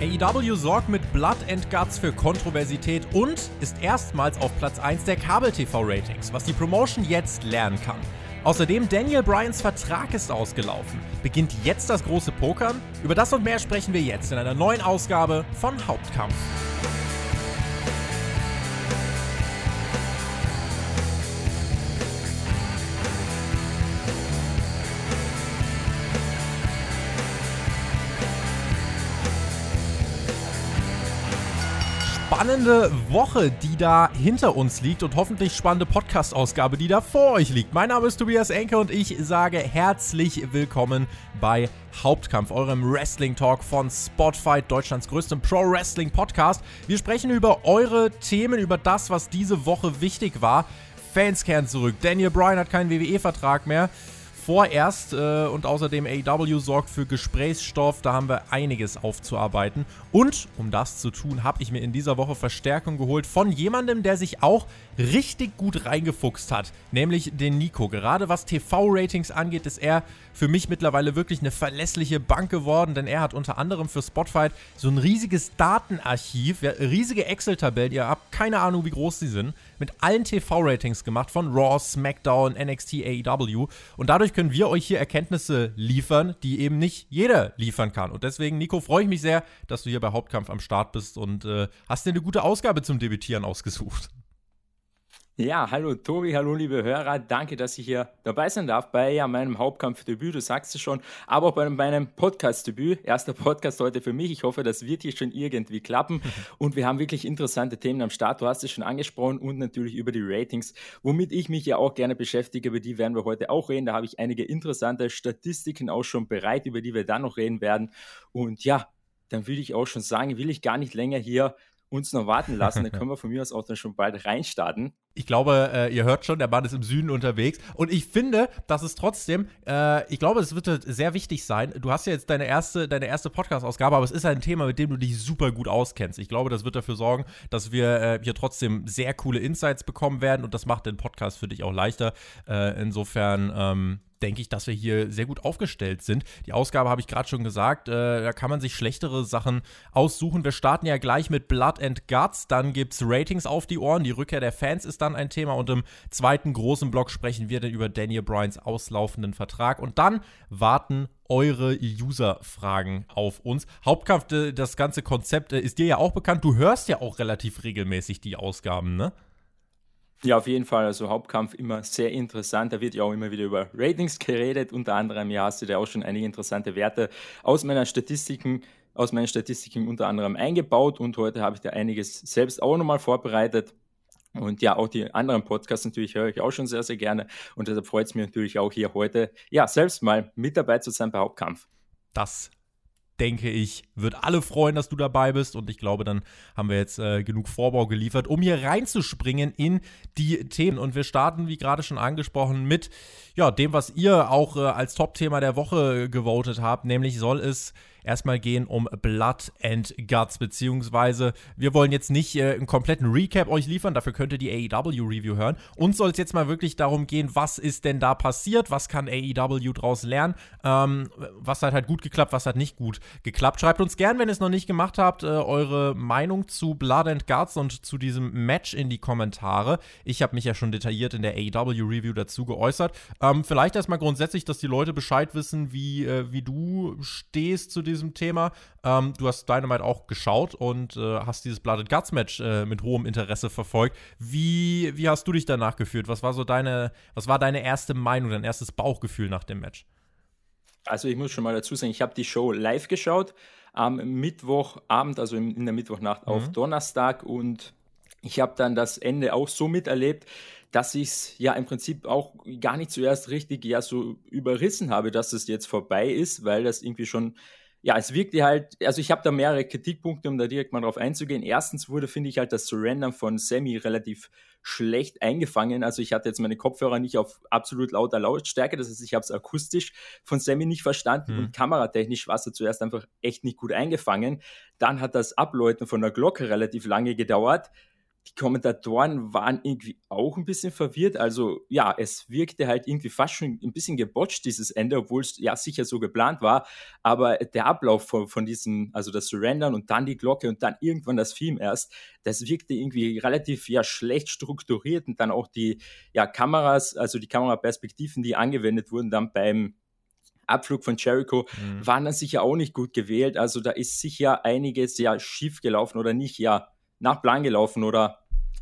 AEW sorgt mit Blood and Guts für Kontroversität und ist erstmals auf Platz 1 der Kabel-TV-Ratings, was die Promotion jetzt lernen kann. Außerdem Daniel Bryans Vertrag ist ausgelaufen. Beginnt jetzt das große Pokern? Über das und mehr sprechen wir jetzt in einer neuen Ausgabe von Hauptkampf. Spannende Woche, die da hinter uns liegt und hoffentlich spannende Podcast-Ausgabe, die da vor euch liegt. Mein Name ist Tobias Enke und ich sage herzlich willkommen bei Hauptkampf, eurem Wrestling-Talk von Spotify, Deutschlands größtem Pro-Wrestling-Podcast. Wir sprechen über eure Themen, über das, was diese Woche wichtig war. Fans kehren zurück. Daniel Bryan hat keinen WWE-Vertrag mehr vorerst äh, und außerdem AEW sorgt für Gesprächsstoff. Da haben wir einiges aufzuarbeiten. Und um das zu tun, habe ich mir in dieser Woche Verstärkung geholt von jemandem, der sich auch richtig gut reingefuchst hat, nämlich den Nico. Gerade was TV-Ratings angeht, ist er für mich mittlerweile wirklich eine verlässliche Bank geworden, denn er hat unter anderem für Spotify so ein riesiges Datenarchiv, riesige Excel-Tabellen, ihr habt keine Ahnung, wie groß sie sind, mit allen TV-Ratings gemacht von Raw, SmackDown, NXT, AEW. Und dadurch können wir euch hier Erkenntnisse liefern, die eben nicht jeder liefern kann. Und deswegen, Nico, freue ich mich sehr, dass du hier bei Hauptkampf am Start bist und äh, hast dir eine gute Ausgabe zum Debütieren ausgesucht. Ja, hallo Tobi, hallo liebe Hörer, danke, dass ich hier dabei sein darf bei ja, meinem Hauptkampfdebüt, du sagst es schon, aber auch bei meinem Podcast-Debüt, erster Podcast heute für mich, ich hoffe, das wird hier schon irgendwie klappen. Und wir haben wirklich interessante Themen am Start, du hast es schon angesprochen und natürlich über die Ratings, womit ich mich ja auch gerne beschäftige, über die werden wir heute auch reden, da habe ich einige interessante Statistiken auch schon bereit, über die wir dann noch reden werden. Und ja, dann würde ich auch schon sagen, will ich gar nicht länger hier uns noch warten lassen. Dann können wir von mir aus auch dann schon bald reinstarten. Ich glaube, äh, ihr hört schon, der Mann ist im Süden unterwegs. Und ich finde, dass es trotzdem, äh, ich glaube, es wird sehr wichtig sein. Du hast ja jetzt deine erste, deine erste Podcast-Ausgabe, aber es ist ein Thema, mit dem du dich super gut auskennst. Ich glaube, das wird dafür sorgen, dass wir äh, hier trotzdem sehr coole Insights bekommen werden und das macht den Podcast für dich auch leichter. Äh, insofern, ähm, denke ich, dass wir hier sehr gut aufgestellt sind. Die Ausgabe habe ich gerade schon gesagt, äh, da kann man sich schlechtere Sachen aussuchen. Wir starten ja gleich mit Blood and Guts, dann gibt es Ratings auf die Ohren, die Rückkehr der Fans ist dann ein Thema und im zweiten großen Block sprechen wir dann über Daniel Bryans auslaufenden Vertrag und dann warten eure User-Fragen auf uns. Hauptkampf, das ganze Konzept äh, ist dir ja auch bekannt. Du hörst ja auch relativ regelmäßig die Ausgaben, ne? Ja, auf jeden Fall. Also Hauptkampf immer sehr interessant. Da wird ja auch immer wieder über Ratings geredet. Unter anderem, ja, hast du da auch schon einige interessante Werte aus meiner Statistiken, aus meinen Statistiken unter anderem eingebaut. Und heute habe ich da einiges selbst auch nochmal vorbereitet. Und ja, auch die anderen Podcasts natürlich höre ich auch schon sehr, sehr gerne. Und deshalb freut es mich natürlich auch hier heute, ja, selbst mal mit dabei zu sein bei Hauptkampf. Das denke ich, wird alle freuen, dass du dabei bist. Und ich glaube, dann haben wir jetzt äh, genug Vorbau geliefert, um hier reinzuspringen in die Themen. Und wir starten, wie gerade schon angesprochen, mit ja, dem, was ihr auch äh, als Top-Thema der Woche gewotet habt, nämlich soll es erstmal gehen um Blood and Guts, beziehungsweise wir wollen jetzt nicht äh, einen kompletten Recap euch liefern, dafür könnt ihr die AEW-Review hören. Uns soll es jetzt mal wirklich darum gehen, was ist denn da passiert, was kann AEW draus lernen, ähm, was hat halt gut geklappt, was hat nicht gut geklappt. Schreibt uns gern, wenn ihr es noch nicht gemacht habt, äh, eure Meinung zu Blood and Guts und zu diesem Match in die Kommentare. Ich habe mich ja schon detailliert in der AEW-Review dazu geäußert. Ähm, vielleicht erstmal grundsätzlich, dass die Leute Bescheid wissen, wie, äh, wie du stehst zu diesem Thema. Ähm, du hast Dynamite auch geschaut und äh, hast dieses Blood and Guts Match äh, mit hohem Interesse verfolgt. Wie, wie hast du dich danach gefühlt? Was war so deine, was war deine erste Meinung, dein erstes Bauchgefühl nach dem Match? Also ich muss schon mal dazu sagen, ich habe die Show live geschaut am Mittwochabend, also in der Mittwochnacht mhm. auf Donnerstag und ich habe dann das Ende auch so miterlebt, dass ich es ja im Prinzip auch gar nicht zuerst richtig ja so überrissen habe, dass es jetzt vorbei ist, weil das irgendwie schon ja, es wirkte halt, also ich habe da mehrere Kritikpunkte, um da direkt mal drauf einzugehen. Erstens wurde, finde ich, halt das Surrender von Sammy relativ schlecht eingefangen. Also ich hatte jetzt meine Kopfhörer nicht auf absolut lauter Lautstärke, das heißt, ich habe es akustisch von Sammy nicht verstanden mhm. und kameratechnisch war es zuerst einfach echt nicht gut eingefangen. Dann hat das Abläuten von der Glocke relativ lange gedauert die Kommentatoren waren irgendwie auch ein bisschen verwirrt. Also ja, es wirkte halt irgendwie fast schon ein bisschen gebotcht, dieses Ende, obwohl es ja sicher so geplant war. Aber der Ablauf von, von diesem, also das Surrendern und dann die Glocke und dann irgendwann das Theme erst, das wirkte irgendwie relativ ja schlecht strukturiert und dann auch die ja, Kameras, also die Kameraperspektiven, die angewendet wurden dann beim Abflug von Jericho mhm. waren dann sicher auch nicht gut gewählt. Also da ist sicher einiges ja schief gelaufen oder nicht ja nach Plan gelaufen oder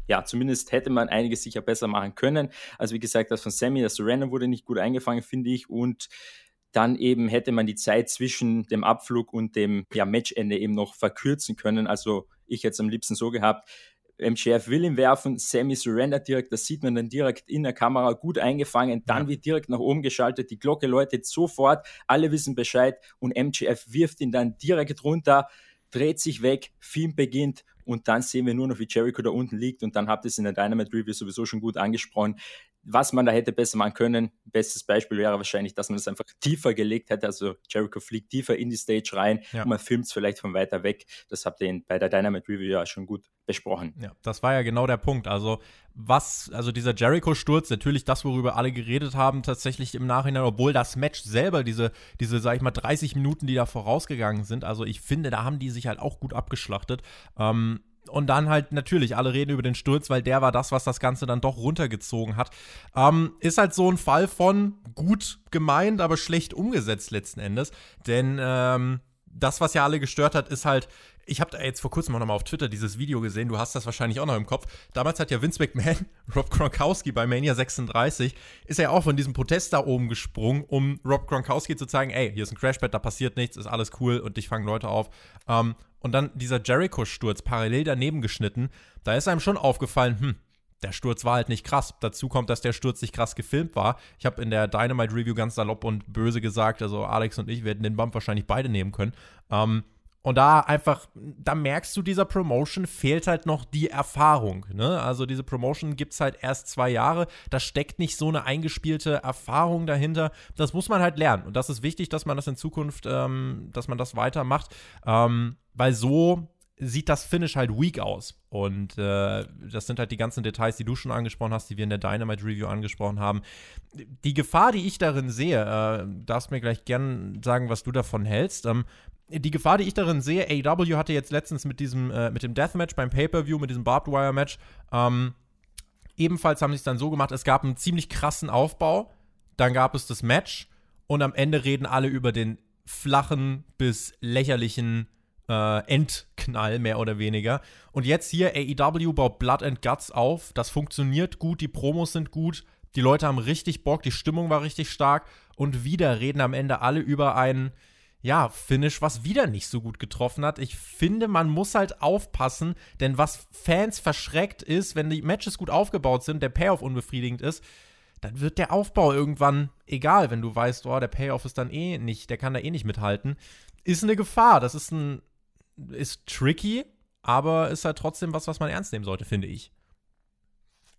ja, zumindest hätte man einiges sicher besser machen können. Also wie gesagt, das von Sammy, das Surrender wurde nicht gut eingefangen, finde ich. Und dann eben hätte man die Zeit zwischen dem Abflug und dem ja, Matchende eben noch verkürzen können. Also ich hätte es am liebsten so gehabt. MJF will ihn werfen, Sammy surrendert direkt, das sieht man dann direkt in der Kamera, gut eingefangen, dann ja. wird direkt nach oben geschaltet, die Glocke läutet sofort, alle wissen Bescheid und MJF wirft ihn dann direkt runter, dreht sich weg, Film beginnt und dann sehen wir nur noch, wie Jericho da unten liegt und dann habt ihr es in der Dynamite Review sowieso schon gut angesprochen. Was man da hätte besser machen können, bestes Beispiel wäre wahrscheinlich, dass man das einfach tiefer gelegt hätte. Also Jericho fliegt tiefer in die Stage rein ja. und man filmt es vielleicht von weiter weg. Das habt ihr bei der Dynamite Review ja schon gut besprochen. Ja, das war ja genau der Punkt. Also was, also dieser Jericho-Sturz, natürlich das, worüber alle geredet haben, tatsächlich im Nachhinein, obwohl das Match selber, diese, diese, sag ich mal, 30 Minuten, die da vorausgegangen sind, also ich finde, da haben die sich halt auch gut abgeschlachtet. Ähm, und dann halt natürlich, alle reden über den Sturz, weil der war das, was das Ganze dann doch runtergezogen hat. Ähm, ist halt so ein Fall von gut gemeint, aber schlecht umgesetzt letzten Endes. Denn ähm, das, was ja alle gestört hat, ist halt, ich habe da jetzt vor kurzem auch nochmal auf Twitter dieses Video gesehen, du hast das wahrscheinlich auch noch im Kopf. Damals hat ja Vince McMahon, Rob Gronkowski bei Mania 36, ist ja auch von diesem Protest da oben gesprungen, um Rob Gronkowski zu zeigen, ey, hier ist ein Crashpad, da passiert nichts, ist alles cool und ich fange Leute auf. Ähm, und dann dieser Jericho-Sturz parallel daneben geschnitten, da ist einem schon aufgefallen, hm, der Sturz war halt nicht krass. Dazu kommt, dass der Sturz nicht krass gefilmt war. Ich habe in der Dynamite Review ganz salopp und böse gesagt, also Alex und ich werden den Bump wahrscheinlich beide nehmen können. Ähm, und da einfach, da merkst du, dieser Promotion fehlt halt noch die Erfahrung. Ne? Also diese Promotion gibt es halt erst zwei Jahre. Da steckt nicht so eine eingespielte Erfahrung dahinter. Das muss man halt lernen. Und das ist wichtig, dass man das in Zukunft, ähm, dass man das weitermacht. Ähm, weil so sieht das Finish halt weak aus. Und äh, das sind halt die ganzen Details, die du schon angesprochen hast, die wir in der Dynamite Review angesprochen haben. Die Gefahr, die ich darin sehe, äh, darfst mir gleich gern sagen, was du davon hältst. Ähm, die Gefahr, die ich darin sehe, AEW hatte jetzt letztens mit diesem, äh, mit dem Deathmatch beim Pay-Per-View, mit diesem Barbed Wire-Match, ähm, ebenfalls haben sie es dann so gemacht, es gab einen ziemlich krassen Aufbau, dann gab es das Match und am Ende reden alle über den flachen bis lächerlichen äh, Endknall, mehr oder weniger. Und jetzt hier, AEW baut Blood and Guts auf, das funktioniert gut, die Promos sind gut, die Leute haben richtig Bock, die Stimmung war richtig stark und wieder reden am Ende alle über einen ja, Finish, was wieder nicht so gut getroffen hat. Ich finde, man muss halt aufpassen, denn was Fans verschreckt ist, wenn die Matches gut aufgebaut sind, der Payoff unbefriedigend ist, dann wird der Aufbau irgendwann egal, wenn du weißt, oh, der Payoff ist dann eh nicht, der kann da eh nicht mithalten. Ist eine Gefahr. Das ist ein, ist tricky, aber ist halt trotzdem was, was man ernst nehmen sollte, finde ich.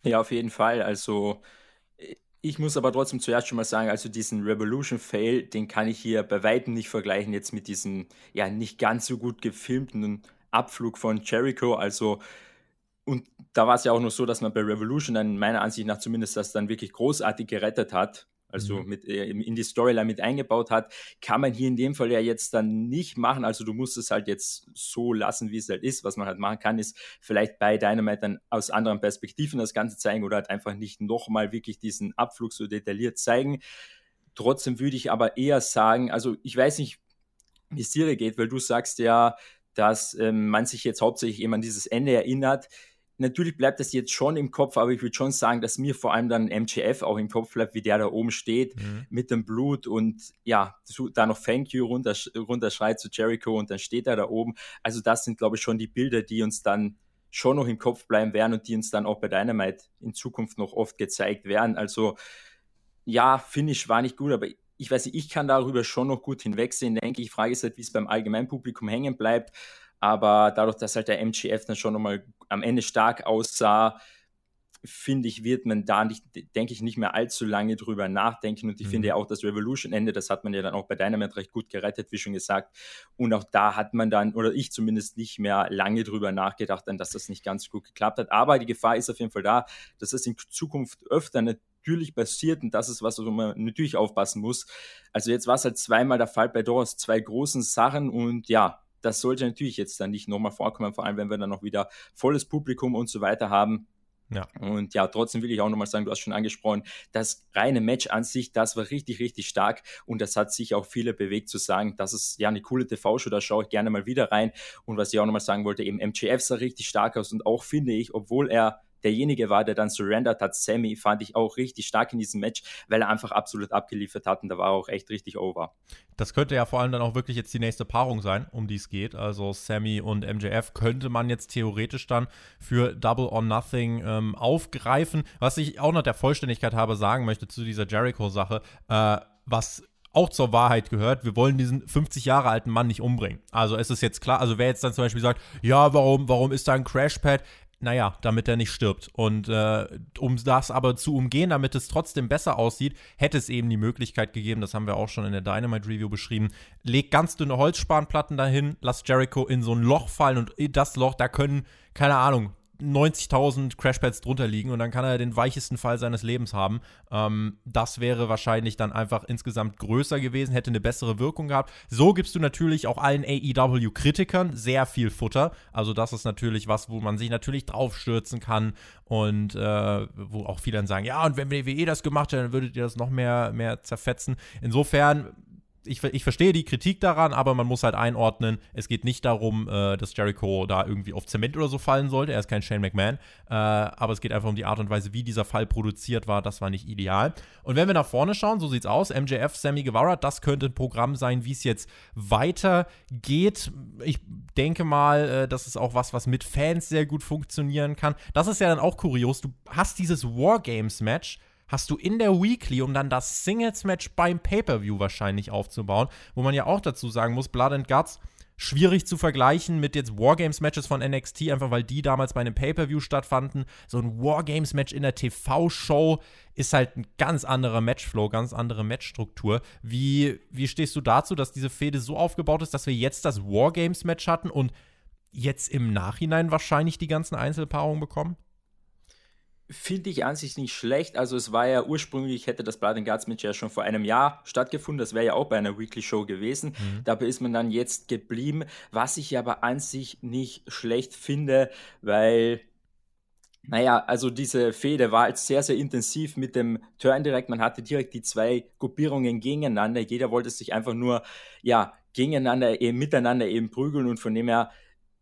Ja, auf jeden Fall. Also, ich muss aber trotzdem zuerst schon mal sagen, also diesen Revolution-Fail, den kann ich hier bei weitem nicht vergleichen jetzt mit diesem, ja, nicht ganz so gut gefilmten Abflug von Jericho. Also, und da war es ja auch noch so, dass man bei Revolution dann meiner Ansicht nach zumindest das dann wirklich großartig gerettet hat also mit, äh, in die Storyline mit eingebaut hat, kann man hier in dem Fall ja jetzt dann nicht machen. Also du musst es halt jetzt so lassen, wie es halt ist. Was man halt machen kann, ist vielleicht bei Dynamite dann aus anderen Perspektiven das Ganze zeigen oder halt einfach nicht nochmal wirklich diesen Abflug so detailliert zeigen. Trotzdem würde ich aber eher sagen, also ich weiß nicht, wie es dir geht, weil du sagst ja, dass ähm, man sich jetzt hauptsächlich eben an dieses Ende erinnert natürlich bleibt das jetzt schon im Kopf, aber ich würde schon sagen, dass mir vor allem dann MJF auch im Kopf bleibt, wie der da oben steht mhm. mit dem Blut und ja, da noch Thank you runtersch runterschreit zu Jericho und dann steht er da oben. Also das sind, glaube ich, schon die Bilder, die uns dann schon noch im Kopf bleiben werden und die uns dann auch bei Dynamite in Zukunft noch oft gezeigt werden. Also ja, Finish war nicht gut, aber ich weiß nicht, ich kann darüber schon noch gut hinwegsehen, denke ich. Frage ist halt, wie es beim Allgemeinpublikum hängen bleibt. Aber dadurch, dass halt der MGF dann schon nochmal am Ende stark aussah, finde ich, wird man da nicht, denke ich, nicht mehr allzu lange drüber nachdenken. Und ich mhm. finde ja auch das Revolution-Ende, das hat man ja dann auch bei Dynamite recht gut gerettet, wie schon gesagt. Und auch da hat man dann, oder ich zumindest nicht mehr lange drüber nachgedacht, dann, dass das nicht ganz gut geklappt hat. Aber die Gefahr ist auf jeden Fall da, dass das in Zukunft öfter natürlich passiert und das ist was, wo man natürlich aufpassen muss. Also jetzt war es halt zweimal der Fall bei Doros zwei großen Sachen und ja, das sollte natürlich jetzt dann nicht nochmal vorkommen, vor allem wenn wir dann noch wieder volles Publikum und so weiter haben. Ja. Und ja, trotzdem will ich auch nochmal sagen, du hast schon angesprochen, das reine Match an sich, das war richtig, richtig stark und das hat sich auch viele bewegt zu sagen, das ist ja eine coole TV-Show, da schaue ich gerne mal wieder rein. Und was ich auch nochmal sagen wollte, eben MJF sah richtig stark aus und auch finde ich, obwohl er derjenige war, der dann surrendert hat, Sammy, fand ich auch richtig stark in diesem Match, weil er einfach absolut abgeliefert hat und da war er auch echt richtig over. Das könnte ja vor allem dann auch wirklich jetzt die nächste Paarung sein, um die es geht. Also Sammy und MJF könnte man jetzt theoretisch dann für Double or Nothing ähm, aufgreifen. Was ich auch noch der Vollständigkeit habe sagen möchte zu dieser Jericho-Sache, äh, was auch zur Wahrheit gehört, wir wollen diesen 50 Jahre alten Mann nicht umbringen. Also es ist jetzt klar, also wer jetzt dann zum Beispiel sagt, ja, warum, warum ist da ein Crashpad? Naja, damit er nicht stirbt. Und äh, um das aber zu umgehen, damit es trotzdem besser aussieht, hätte es eben die Möglichkeit gegeben, das haben wir auch schon in der Dynamite Review beschrieben, leg ganz dünne Holzspanplatten dahin, lass Jericho in so ein Loch fallen und das Loch, da können, keine Ahnung, 90.000 Crashpads drunter liegen und dann kann er den weichesten Fall seines Lebens haben. Ähm, das wäre wahrscheinlich dann einfach insgesamt größer gewesen, hätte eine bessere Wirkung gehabt. So gibst du natürlich auch allen AEW-Kritikern sehr viel Futter. Also das ist natürlich was, wo man sich natürlich draufstürzen kann und äh, wo auch viele dann sagen, ja, und wenn WWE das gemacht hätte, dann würdet ihr das noch mehr, mehr zerfetzen. Insofern ich, ich verstehe die Kritik daran, aber man muss halt einordnen, es geht nicht darum, äh, dass Jericho da irgendwie auf Zement oder so fallen sollte. Er ist kein Shane McMahon. Äh, aber es geht einfach um die Art und Weise, wie dieser Fall produziert war. Das war nicht ideal. Und wenn wir nach vorne schauen, so sieht's aus. MJF, Sammy Guevara, das könnte ein Programm sein, wie es jetzt weitergeht. Ich denke mal, äh, das ist auch was, was mit Fans sehr gut funktionieren kann. Das ist ja dann auch kurios. Du hast dieses Wargames-Match hast du in der Weekly, um dann das Singles-Match beim Pay-Per-View wahrscheinlich aufzubauen, wo man ja auch dazu sagen muss, Blood and Guts schwierig zu vergleichen mit jetzt Wargames-Matches von NXT, einfach weil die damals bei einem Pay-Per-View stattfanden. So ein Wargames-Match in der TV-Show ist halt ein ganz anderer Matchflow, ganz andere Matchstruktur. Wie, wie stehst du dazu, dass diese Fehde so aufgebaut ist, dass wir jetzt das Wargames-Match hatten und jetzt im Nachhinein wahrscheinlich die ganzen Einzelpaarungen bekommen? Finde ich an sich nicht schlecht. Also es war ja ursprünglich, hätte das Blood and Guts Match ja schon vor einem Jahr stattgefunden. Das wäre ja auch bei einer Weekly Show gewesen. Mhm. Dabei ist man dann jetzt geblieben. Was ich aber an sich nicht schlecht finde, weil naja, also diese Fehde war jetzt sehr, sehr intensiv mit dem Turn direkt. Man hatte direkt die zwei Gruppierungen gegeneinander. Jeder wollte sich einfach nur, ja, gegeneinander, eben miteinander eben prügeln und von dem her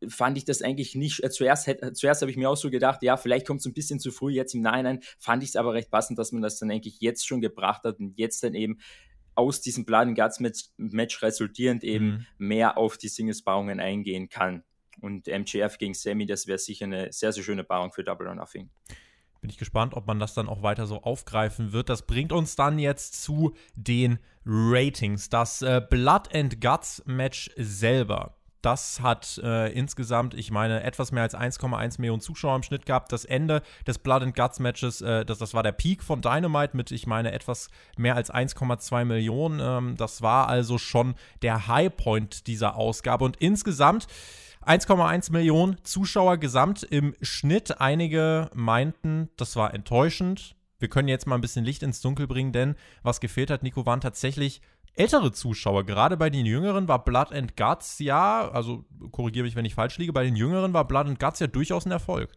fand ich das eigentlich nicht. Äh, zuerst, äh, zuerst habe ich mir auch so gedacht, ja, vielleicht kommt es ein bisschen zu früh. Jetzt im Nachhinein fand ich es aber recht passend, dass man das dann eigentlich jetzt schon gebracht hat und jetzt dann eben aus diesem Blood and Guts Match, Match resultierend eben mhm. mehr auf die Singles-Paarungen eingehen kann. Und MJF gegen Sammy, das wäre sicher eine sehr, sehr schöne Paarung für Double or Nothing. Bin ich gespannt, ob man das dann auch weiter so aufgreifen wird. Das bringt uns dann jetzt zu den Ratings. Das äh, Blood and Guts Match selber das hat äh, insgesamt, ich meine, etwas mehr als 1,1 Millionen Zuschauer im Schnitt gehabt. Das Ende des Blood and Guts Matches, äh, das, das war der Peak von Dynamite mit, ich meine, etwas mehr als 1,2 Millionen. Ähm, das war also schon der Highpoint dieser Ausgabe. Und insgesamt 1,1 Millionen Zuschauer gesamt im Schnitt. Einige meinten, das war enttäuschend. Wir können jetzt mal ein bisschen Licht ins Dunkel bringen, denn was gefehlt hat, Nico, waren tatsächlich ältere Zuschauer, gerade bei den Jüngeren war Blood and Guts ja, also korrigiere mich, wenn ich falsch liege, bei den Jüngeren war Blood and Guts ja durchaus ein Erfolg.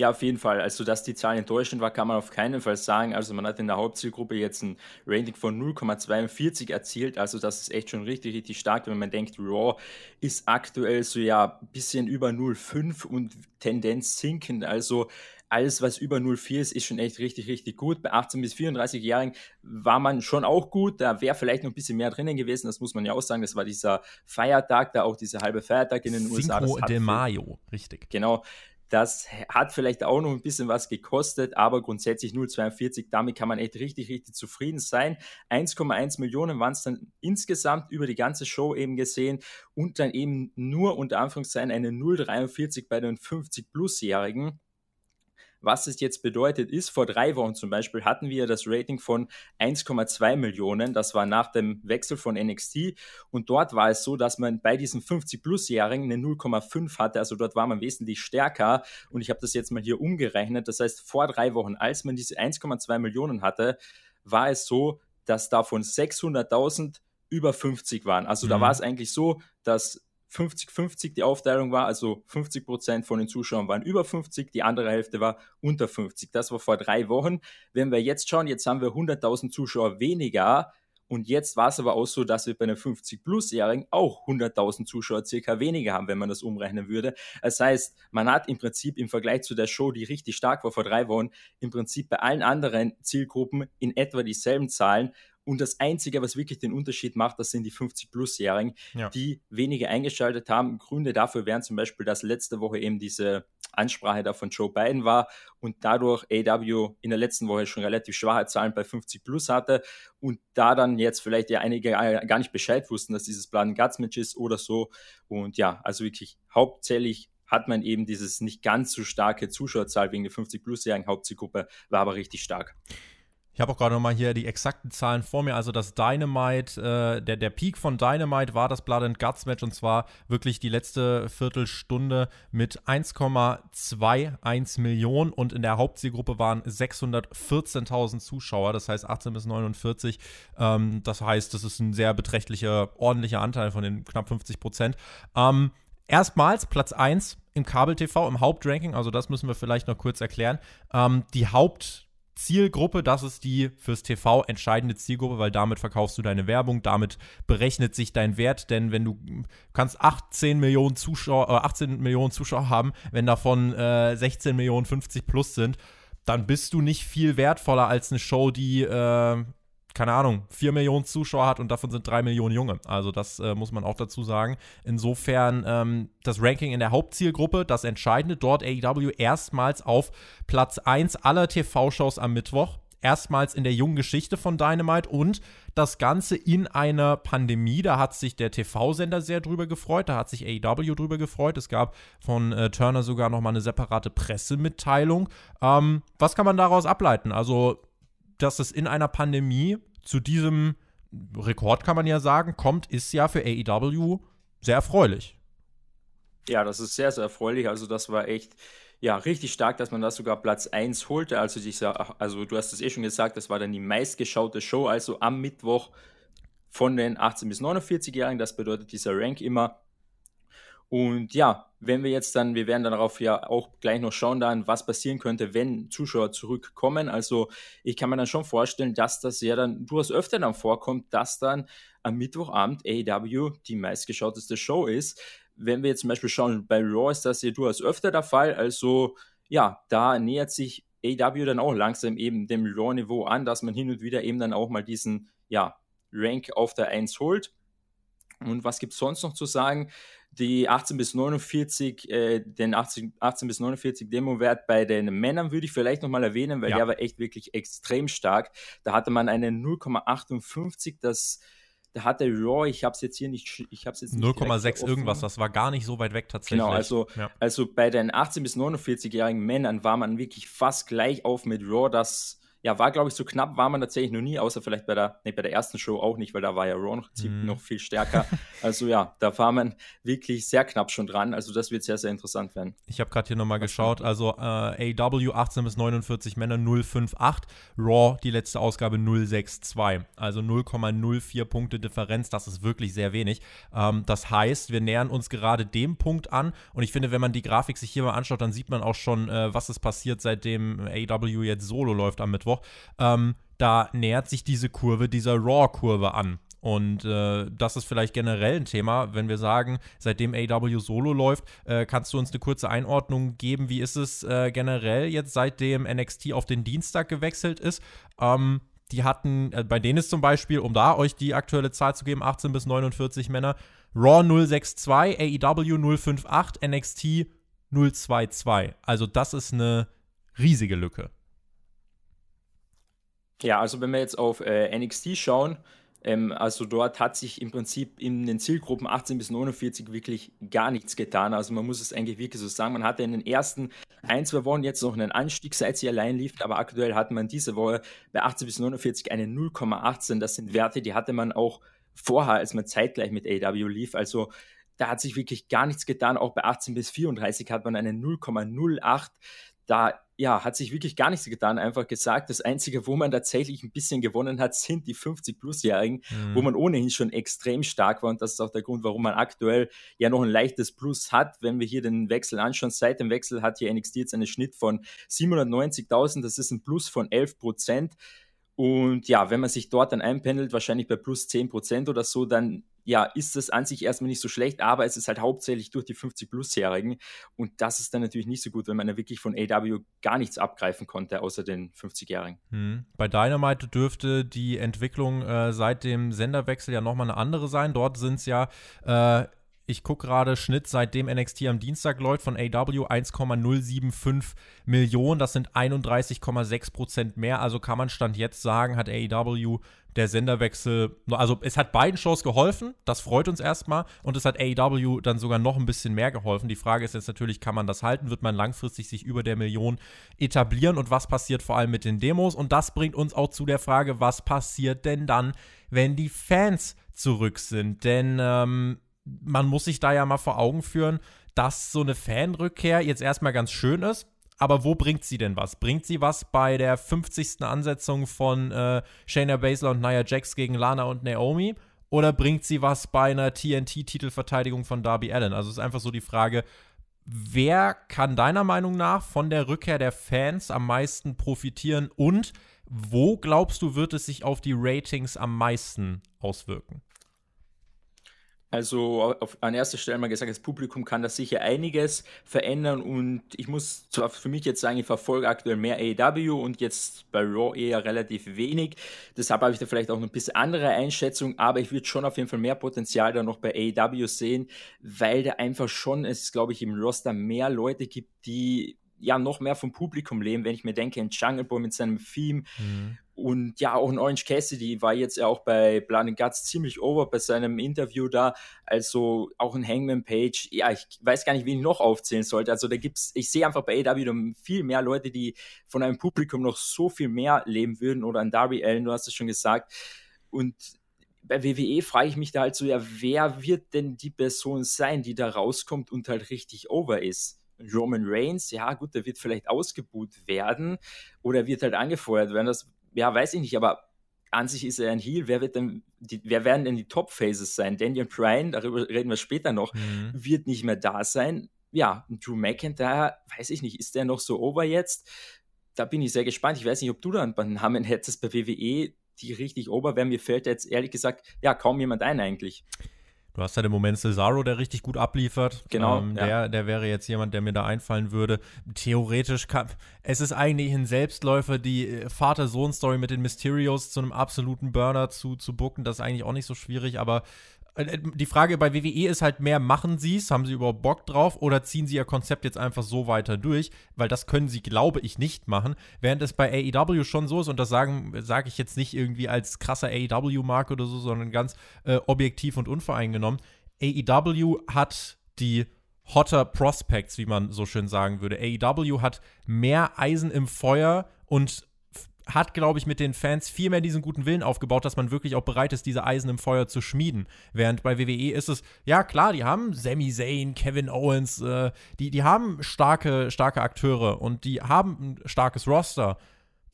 Ja, auf jeden Fall. Also, dass die Zahl enttäuschend war, kann man auf keinen Fall sagen. Also, man hat in der Hauptzielgruppe jetzt ein Rating von 0,42 erzielt. Also, das ist echt schon richtig, richtig stark, wenn man denkt, Raw ist aktuell so ja ein bisschen über 0,5 und Tendenz sinkend. Also, alles, was über 04 ist, ist schon echt richtig, richtig gut. Bei 18- bis 34-Jährigen war man schon auch gut. Da wäre vielleicht noch ein bisschen mehr drinnen gewesen. Das muss man ja auch sagen. Das war dieser Feiertag, da auch dieser halbe Feiertag in den Cinco USA. Cinco de Mayo, richtig. Genau. Das hat vielleicht auch noch ein bisschen was gekostet, aber grundsätzlich 0,42, damit kann man echt richtig, richtig zufrieden sein. 1,1 Millionen waren es dann insgesamt über die ganze Show eben gesehen und dann eben nur unter Anführungszeichen eine 0,43 bei den 50-Plus-Jährigen Was es jetzt bedeutet, ist, vor drei Wochen zum Beispiel hatten wir das Rating von 1,2 Millionen. Das war nach dem Wechsel von NXT. Und dort war es so, dass man bei diesen 50-Plus-Jährigen eine 0,5 hatte. Also dort war man wesentlich stärker. Und ich habe das jetzt mal hier umgerechnet. Das heißt, vor drei Wochen, als man diese 1,2 Millionen hatte, war es so, dass davon 600.000 über 50 waren. Also mhm. da war es eigentlich so, dass 50-50 die Aufteilung war, also 50 Prozent von den Zuschauern waren über 50, die andere Hälfte war unter 50. Das war vor drei Wochen. Wenn wir jetzt schauen, jetzt haben wir 100.000 Zuschauer weniger. Und jetzt war es aber auch so, dass wir bei einer 50-Plus-Jährigen auch 100.000 Zuschauer circa weniger haben, wenn man das umrechnen würde. Das heißt, man hat im Prinzip im Vergleich zu der Show, die richtig stark war vor drei Wochen, im Prinzip bei allen anderen Zielgruppen in etwa dieselben Zahlen. Und das Einzige, was wirklich den Unterschied macht, das sind die 50-Plus-Jährigen, ja. die weniger eingeschaltet haben. Gründe dafür wären zum Beispiel, dass letzte Woche eben diese Ansprache da von Joe Biden war und dadurch AW in der letzten Woche schon relativ schwache Zahlen bei 50 Plus hatte und da dann jetzt vielleicht ja einige gar nicht Bescheid wussten, dass dieses Blood Guts Match ist oder so. Und ja, also wirklich hauptsächlich hat man eben dieses nicht ganz so starke Zuschauerzahl wegen der 50 Plus-jährigen Hauptzielgruppe, war aber richtig stark. Ich habe auch gerade nochmal hier die exakten Zahlen vor mir. Also das Dynamite, äh, der, der Peak von Dynamite war das Blood and Guts Match und zwar wirklich die letzte Viertelstunde mit 1,21 Millionen und in der Hauptzielgruppe waren 614.000 Zuschauer, das heißt 18 bis 49. Ähm, das heißt, das ist ein sehr beträchtlicher, ordentlicher Anteil von den knapp 50 Prozent. Ähm, erstmals Platz 1 im Kabel-TV, im Hauptranking, also das müssen wir vielleicht noch kurz erklären. Ähm, die Haupt- Zielgruppe, das ist die fürs TV entscheidende Zielgruppe, weil damit verkaufst du deine Werbung, damit berechnet sich dein Wert, denn wenn du kannst 18 Millionen Zuschauer, äh, 18 Millionen Zuschauer haben, wenn davon äh, 16 Millionen 50 plus sind, dann bist du nicht viel wertvoller als eine Show, die äh, keine Ahnung, 4 Millionen Zuschauer hat und davon sind 3 Millionen Junge. Also das äh, muss man auch dazu sagen. Insofern ähm, das Ranking in der Hauptzielgruppe, das Entscheidende, dort AEW erstmals auf Platz 1 aller TV-Shows am Mittwoch. Erstmals in der jungen Geschichte von Dynamite und das Ganze in einer Pandemie. Da hat sich der TV-Sender sehr drüber gefreut, da hat sich AEW drüber gefreut. Es gab von äh, Turner sogar nochmal eine separate Pressemitteilung. Ähm, was kann man daraus ableiten? Also dass es in einer Pandemie zu diesem Rekord, kann man ja sagen, kommt, ist ja für AEW sehr erfreulich. Ja, das ist sehr, sehr erfreulich. Also, das war echt ja, richtig stark, dass man da sogar Platz 1 holte. Also, dieser, also du hast es eh schon gesagt, das war dann die meistgeschaute Show, also am Mittwoch von den 18 bis 49-Jährigen. Das bedeutet dieser Rank immer. Und ja, wenn wir jetzt dann, wir werden darauf ja auch gleich noch schauen, dann, was passieren könnte, wenn Zuschauer zurückkommen. Also ich kann mir dann schon vorstellen, dass das ja dann durchaus öfter dann vorkommt, dass dann am Mittwochabend AEW die meistgeschauteste Show ist. Wenn wir jetzt zum Beispiel schauen, bei Raw ist das ja durchaus öfter der Fall. Also ja, da nähert sich AEW dann auch langsam eben dem Raw-Niveau an, dass man hin und wieder eben dann auch mal diesen, ja, Rank auf der 1 holt. Und was gibt es sonst noch zu sagen? Die 18 bis 49, äh, den 18, 18 bis 49 Demo-Wert bei den Männern würde ich vielleicht nochmal erwähnen, weil ja. der war echt wirklich extrem stark. Da hatte man einen 0,58, das da hatte Raw, ich habe es jetzt hier nicht, ich habe jetzt 0,6 irgendwas, das war gar nicht so weit weg tatsächlich. Genau, also, ja. also bei den 18 bis 49-jährigen Männern war man wirklich fast gleich auf mit Raw, das ja, war, glaube ich, so knapp war man tatsächlich noch nie, außer vielleicht bei der, nee, bei der ersten Show auch nicht, weil da war ja Raw noch, mm. noch viel stärker. also ja, da war man wirklich sehr knapp schon dran. Also das wird sehr, sehr interessant werden. Ich habe gerade hier nochmal geschaut. Also äh, AW 18 bis 49 Männer 058, Raw die letzte Ausgabe 062. Also 0,04 Punkte Differenz, das ist wirklich sehr wenig. Ähm, das heißt, wir nähern uns gerade dem Punkt an. Und ich finde, wenn man die Grafik sich hier mal anschaut, dann sieht man auch schon, äh, was ist passiert, seitdem AW jetzt solo läuft am Mittwoch. Mittwoch, ähm, da nähert sich diese Kurve dieser Raw-Kurve an. Und äh, das ist vielleicht generell ein Thema, wenn wir sagen, seitdem AW Solo läuft, äh, kannst du uns eine kurze Einordnung geben, wie ist es äh, generell jetzt, seitdem NXT auf den Dienstag gewechselt ist? Ähm, die hatten, äh, bei denen ist zum Beispiel, um da euch die aktuelle Zahl zu geben, 18 bis 49 Männer, Raw 062, AEW 058, NXT 022. Also das ist eine riesige Lücke. Ja, also wenn wir jetzt auf äh, NXT schauen, Ähm, also dort hat sich im Prinzip in den Zielgruppen 18 bis 49 wirklich gar nichts getan. Also man muss es eigentlich wirklich so sagen. Man hatte in den ersten ein, zwei Wochen jetzt noch einen Anstieg, seit sie allein liefen, aber aktuell hat man diese Woche bei 18 bis 49 eine 0,18. Das sind Werte, die hatte man auch vorher, als man zeitgleich mit AW lief. Also da hat sich wirklich gar nichts getan. Auch bei 18 bis 34 hat man eine 0,08 da ja, hat sich wirklich gar nichts getan. Einfach gesagt, das Einzige, wo man tatsächlich ein bisschen gewonnen hat, sind die 50-Plus-Jährigen, mhm. wo man ohnehin schon extrem stark war. Und das ist auch der Grund, warum man aktuell ja noch ein leichtes Plus hat. Wenn wir hier den Wechsel anschauen, seit dem Wechsel hat hier NXT jetzt einen Schnitt von 790.000. Das ist ein Plus von 11 Prozent. Und ja, wenn man sich dort dann einpendelt, wahrscheinlich bei plus 10 Prozent oder so, dann ja, ist es an sich erstmal nicht so schlecht, aber es ist halt hauptsächlich durch die 50-Plus-Jährigen. Und das ist dann natürlich nicht so gut, wenn man da wirklich von AW gar nichts abgreifen konnte, außer den 50-Jährigen. Hm. Bei Dynamite dürfte die Entwicklung äh, seit dem Senderwechsel ja nochmal eine andere sein. Dort sind es ja äh, ich gucke gerade Schnitt, seitdem NXT am Dienstag läuft, von AW 1,075 Millionen. Das sind 31,6 Prozent mehr. Also kann man Stand jetzt sagen, hat AEW der Senderwechsel, also es hat beiden Shows geholfen, das freut uns erstmal und es hat AEW dann sogar noch ein bisschen mehr geholfen. Die Frage ist jetzt natürlich, kann man das halten? Wird man langfristig sich über der Million etablieren und was passiert vor allem mit den Demos? Und das bringt uns auch zu der Frage, was passiert denn dann, wenn die Fans zurück sind? Denn ähm, man muss sich da ja mal vor Augen führen, dass so eine Fanrückkehr jetzt erstmal ganz schön ist. Aber wo bringt sie denn was? Bringt sie was bei der 50. Ansetzung von äh, Shayna Baszler und Nia Jax gegen Lana und Naomi? Oder bringt sie was bei einer TNT-Titelverteidigung von Darby Allen? Also es ist einfach so die Frage, wer kann deiner Meinung nach von der Rückkehr der Fans am meisten profitieren und wo glaubst du, wird es sich auf die Ratings am meisten auswirken? Also auf, an erster Stelle mal gesagt, das Publikum kann da sicher einiges verändern und ich muss zwar für mich jetzt sagen, ich verfolge aktuell mehr AEW und jetzt bei Raw eher relativ wenig. Deshalb habe ich da vielleicht auch ein bisschen andere Einschätzung, aber ich würde schon auf jeden Fall mehr Potenzial da noch bei AEW sehen, weil da einfach schon es, glaube ich, im Roster mehr Leute gibt, die ja noch mehr vom Publikum leben, wenn ich mir denke, ein Jungle Boy mit seinem Theme mhm. Und ja, auch ein Orange Cassidy war jetzt ja auch bei Blood and Guts ziemlich over bei seinem Interview da, also auch ein Hangman Page, ja, ich weiß gar nicht, wen ich noch aufzählen sollte, also da gibt's, ich sehe einfach bei AW viel mehr Leute, die von einem Publikum noch so viel mehr leben würden. Oder an Darby Allen, du hast es schon gesagt. Und bei WWE frage ich mich da halt so, ja, wer wird denn die Person sein, die da rauskommt und halt richtig over ist? Roman Reigns, ja gut, der wird vielleicht ausgebuht werden oder wird halt angefeuert werden. Das, ja, weiß ich nicht, aber an sich ist er ein Heel. Wer wird denn, die, wer werden denn die Top-Phases sein? Daniel Bryan, darüber reden wir später noch, mhm. wird nicht mehr da sein. Ja, Drew McIntyre, weiß ich nicht, ist der noch so over jetzt? Da bin ich sehr gespannt. Ich weiß nicht, ob du da einen Namen hättest bei WWE, die richtig over wären. Mir fällt jetzt ehrlich gesagt, ja, kaum jemand ein eigentlich. Du hast ja den Moment Cesaro, der richtig gut abliefert. Genau. Ähm, der, ja. der wäre jetzt jemand, der mir da einfallen würde. Theoretisch kann. Es ist eigentlich ein Selbstläufer, die äh, Vater-Sohn-Story mit den Mysterios zu einem absoluten Burner zu, zu booken. Das ist eigentlich auch nicht so schwierig, aber die Frage bei WWE ist halt mehr, machen sie es, haben sie überhaupt Bock drauf oder ziehen sie ihr Konzept jetzt einfach so weiter durch, weil das können sie, glaube ich, nicht machen, während es bei AEW schon so ist und das sage sag ich jetzt nicht irgendwie als krasser AEW-Marke oder so, sondern ganz äh, objektiv und unvoreingenommen. AEW hat die hotter Prospects, wie man so schön sagen würde. AEW hat mehr Eisen im Feuer und hat, glaube ich, mit den Fans viel mehr diesen guten Willen aufgebaut, dass man wirklich auch bereit ist, diese Eisen im Feuer zu schmieden. Während bei WWE ist es, ja klar, die haben Sami Zayn, Kevin Owens, äh, die, die haben starke, starke Akteure und die haben ein starkes Roster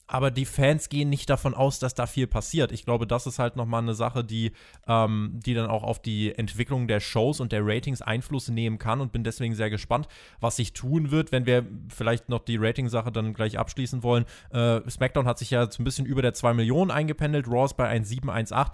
aber die Fans gehen nicht davon aus, dass da viel passiert. Ich glaube, das ist halt nochmal eine Sache, die, ähm, die dann auch auf die Entwicklung der Shows und der Ratings Einfluss nehmen kann und bin deswegen sehr gespannt, was sich tun wird, wenn wir vielleicht noch die Rating-Sache dann gleich abschließen wollen. Äh, SmackDown hat sich ja so ein bisschen über der 2 Millionen eingependelt, Raw ist bei 1,718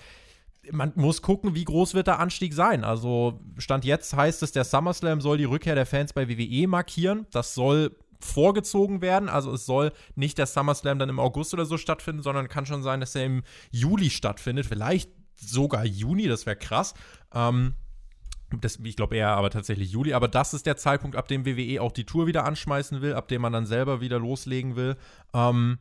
man muss gucken, wie groß wird der Anstieg sein. Also Stand jetzt heißt es, der SummerSlam soll die Rückkehr der Fans bei WWE markieren. Das soll vorgezogen werden. Also es soll nicht der SummerSlam dann im August oder so stattfinden, sondern kann schon sein, dass er im Juli stattfindet. Vielleicht sogar Juni, das wäre krass. Ähm, das, ich glaube eher aber tatsächlich Juli. Aber das ist der Zeitpunkt, ab dem WWE auch die Tour wieder anschmeißen will, ab dem man dann selber wieder loslegen will. Ähm,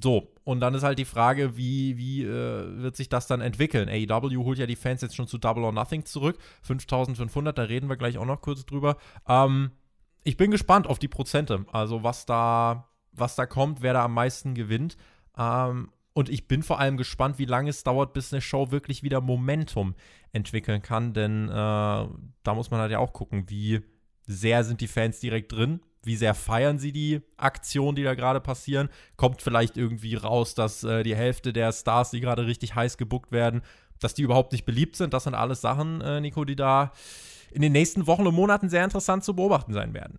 so, und dann ist halt die Frage, wie, wie äh, wird sich das dann entwickeln? AEW holt ja die Fans jetzt schon zu Double or Nothing zurück. 5500, da reden wir gleich auch noch kurz drüber. Ähm, ich bin gespannt auf die Prozente. Also, was da, was da kommt, wer da am meisten gewinnt. Ähm, und ich bin vor allem gespannt, wie lange es dauert, bis eine Show wirklich wieder Momentum entwickeln kann. Denn äh, da muss man halt ja auch gucken, wie sehr sind die Fans direkt drin wie sehr feiern sie die Aktionen, die da gerade passieren? Kommt vielleicht irgendwie raus, dass äh, die Hälfte der Stars, die gerade richtig heiß gebuckt werden, dass die überhaupt nicht beliebt sind? Das sind alles Sachen, äh, Nico, die da in den nächsten Wochen und Monaten sehr interessant zu beobachten sein werden.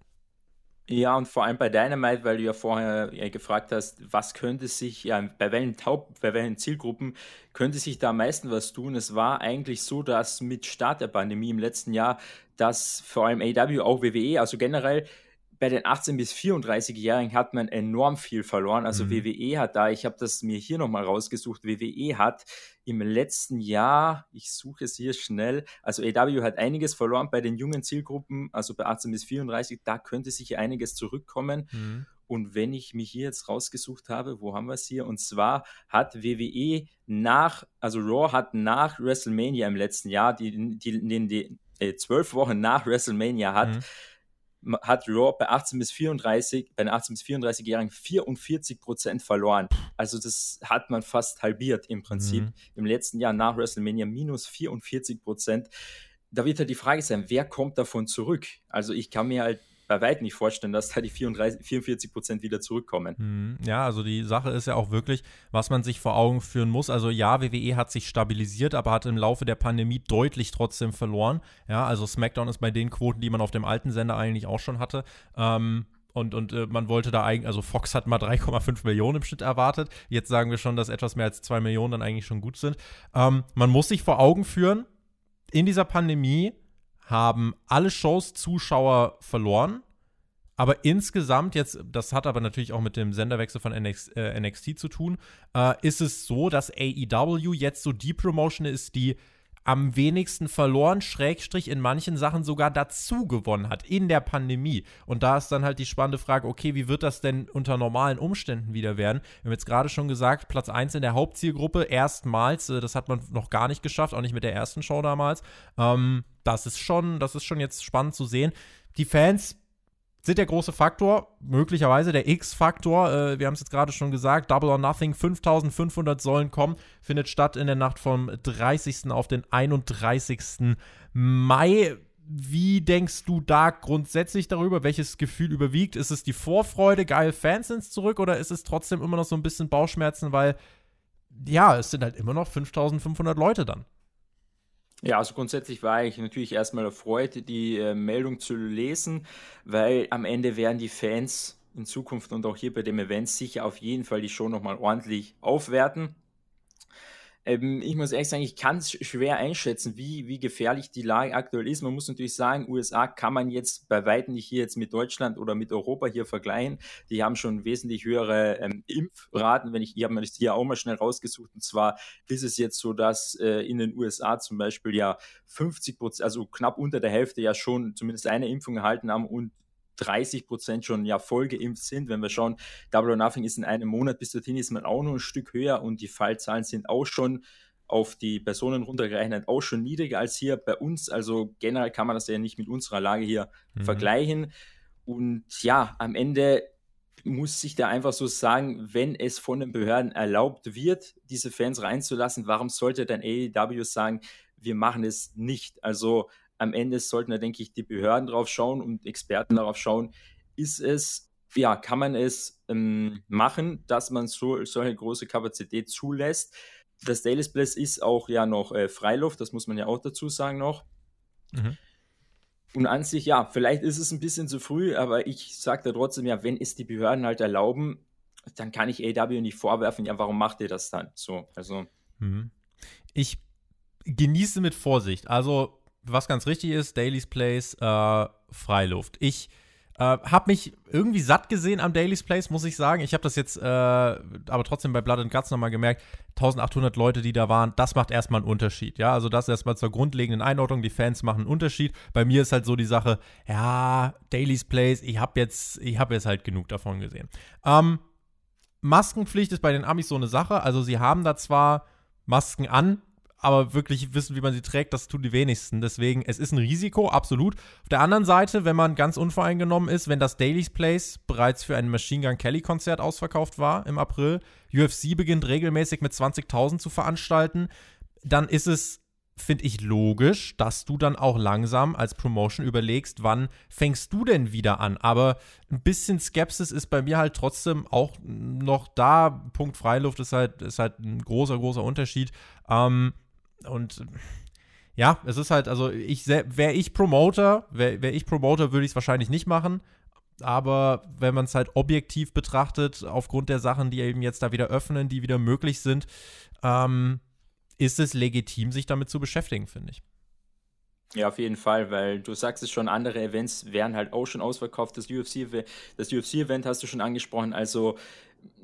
Ja, und vor allem bei Dynamite, weil du ja vorher ja, gefragt hast, was könnte sich, ja, bei welchen Taub, bei welchen Zielgruppen könnte sich da am meisten was tun? Es war eigentlich so, dass mit Start der Pandemie im letzten Jahr, dass vor allem AW, auch WWE, also generell bei den 18- bis 34-Jährigen hat man enorm viel verloren. Also mhm. WWE hat da, ich habe das mir hier nochmal rausgesucht, WWE hat im letzten Jahr, ich suche es hier schnell, also AW hat einiges verloren bei den jungen Zielgruppen, also bei 18 bis 34, da könnte sich einiges zurückkommen. Mhm. Und wenn ich mich hier jetzt rausgesucht habe, wo haben wir es hier? Und zwar hat WWE nach, also Raw hat nach WrestleMania im letzten Jahr, die, die, die, die äh, zwölf Wochen nach WrestleMania hat, mhm hat Raw bei 18 bis 34, bei den 18 bis 34-Jährigen 44 Prozent verloren. Also das hat man fast halbiert im Prinzip. Mhm. Im letzten Jahr nach WrestleMania minus 44 Prozent. Da wird halt die Frage sein, wer kommt davon zurück? Also ich kann mir halt bei weitem nicht vorstellen, dass da die 34, 44 Prozent wieder zurückkommen. Mhm. Ja, also die Sache ist ja auch wirklich, was man sich vor Augen führen muss. Also ja, WWE hat sich stabilisiert, aber hat im Laufe der Pandemie deutlich trotzdem verloren. Ja, also SmackDown ist bei den Quoten, die man auf dem alten Sender eigentlich auch schon hatte. Ähm, und, und äh, man wollte da eigentlich, also Fox hat mal 3,5 Millionen im Schnitt erwartet. Jetzt sagen wir schon, dass etwas mehr als 2 Millionen dann eigentlich schon gut sind. Ähm, man muss sich vor Augen führen, in dieser Pandemie haben alle Shows Zuschauer verloren. Aber insgesamt jetzt, das hat aber natürlich auch mit dem Senderwechsel von NX, äh, NXT zu tun, äh, ist es so, dass AEW jetzt so die Promotion ist, die am wenigsten verloren, Schrägstrich in manchen Sachen sogar dazu gewonnen hat in der Pandemie. Und da ist dann halt die spannende Frage, okay, wie wird das denn unter normalen Umständen wieder werden? Wir haben jetzt gerade schon gesagt, Platz 1 in der Hauptzielgruppe, erstmals, äh, das hat man noch gar nicht geschafft, auch nicht mit der ersten Show damals. Ähm, das ist schon, das ist schon jetzt spannend zu sehen. Die Fans sind der große Faktor, möglicherweise der X-Faktor. Äh, wir haben es jetzt gerade schon gesagt, Double or Nothing, 5500 sollen kommen, findet statt in der Nacht vom 30. auf den 31. Mai. Wie denkst du da grundsätzlich darüber? Welches Gefühl überwiegt? Ist es die Vorfreude, geil, Fans sind zurück oder ist es trotzdem immer noch so ein bisschen Bauchschmerzen, weil ja, es sind halt immer noch 5500 Leute dann? Ja, also grundsätzlich war ich natürlich erstmal erfreut, die äh, Meldung zu lesen, weil am Ende werden die Fans in Zukunft und auch hier bei dem Event sicher auf jeden Fall die Show nochmal ordentlich aufwerten. Ähm, ich muss ehrlich sagen, ich kann es schwer einschätzen, wie, wie gefährlich die Lage aktuell ist. Man muss natürlich sagen, USA kann man jetzt bei weitem nicht hier jetzt mit Deutschland oder mit Europa hier vergleichen. Die haben schon wesentlich höhere ähm, Impfraten. Wenn ich, ich habe mir das hier auch mal schnell rausgesucht. Und zwar ist es jetzt so, dass äh, in den USA zum Beispiel ja 50 Prozent, also knapp unter der Hälfte ja schon zumindest eine Impfung erhalten haben und 30 Prozent schon ja voll geimpft sind. Wenn wir schauen, Double or Nothing ist in einem Monat, bis dorthin ist man auch noch ein Stück höher und die Fallzahlen sind auch schon auf die Personen runtergerechnet auch schon niedriger als hier bei uns. Also generell kann man das ja nicht mit unserer Lage hier mhm. vergleichen. Und ja, am Ende muss sich da einfach so sagen, wenn es von den Behörden erlaubt wird, diese Fans reinzulassen, warum sollte dann AEW sagen, wir machen es nicht? Also am Ende sollten da, denke ich, die Behörden drauf schauen und Experten darauf schauen, ist es, ja, kann man es ähm, machen, dass man so, so eine große Kapazität zulässt. Das Daily Place ist auch ja noch äh, Freiluft, das muss man ja auch dazu sagen noch. Mhm. Und an sich, ja, vielleicht ist es ein bisschen zu früh, aber ich sage da trotzdem, ja, wenn es die Behörden halt erlauben, dann kann ich AW nicht vorwerfen, ja, warum macht ihr das dann? So, also. Mhm. Ich genieße mit Vorsicht. Also, was ganz richtig ist, Daily's Place, äh, Freiluft. Ich äh, habe mich irgendwie satt gesehen am Daily's Place, muss ich sagen. Ich habe das jetzt äh, aber trotzdem bei Blood and Guts nochmal gemerkt. 1800 Leute, die da waren, das macht erstmal einen Unterschied. Ja, also das erstmal zur grundlegenden Einordnung. Die Fans machen einen Unterschied. Bei mir ist halt so die Sache, ja, Daily's Place, ich habe jetzt, habe jetzt halt genug davon gesehen. Ähm, Maskenpflicht ist bei den Amis so eine Sache. Also sie haben da zwar Masken an, aber wirklich wissen, wie man sie trägt, das tun die wenigsten. Deswegen, es ist ein Risiko, absolut. Auf der anderen Seite, wenn man ganz unvoreingenommen ist, wenn das Daily's Place bereits für ein Machine Gun Kelly Konzert ausverkauft war im April, UFC beginnt regelmäßig mit 20.000 zu veranstalten, dann ist es finde ich logisch, dass du dann auch langsam als Promotion überlegst, wann fängst du denn wieder an. Aber ein bisschen Skepsis ist bei mir halt trotzdem auch noch da. Punkt Freiluft ist halt, ist halt ein großer, großer Unterschied. Ähm, und ja, es ist halt, also ich wäre ich Promoter, wäre wär ich Promoter, würde ich es wahrscheinlich nicht machen. Aber wenn man es halt objektiv betrachtet, aufgrund der Sachen, die eben jetzt da wieder öffnen, die wieder möglich sind, ähm, ist es legitim, sich damit zu beschäftigen, finde ich. Ja, auf jeden Fall, weil du sagst es schon, andere Events wären halt auch schon ausverkauft. Das UFC-Event UFC hast du schon angesprochen. Also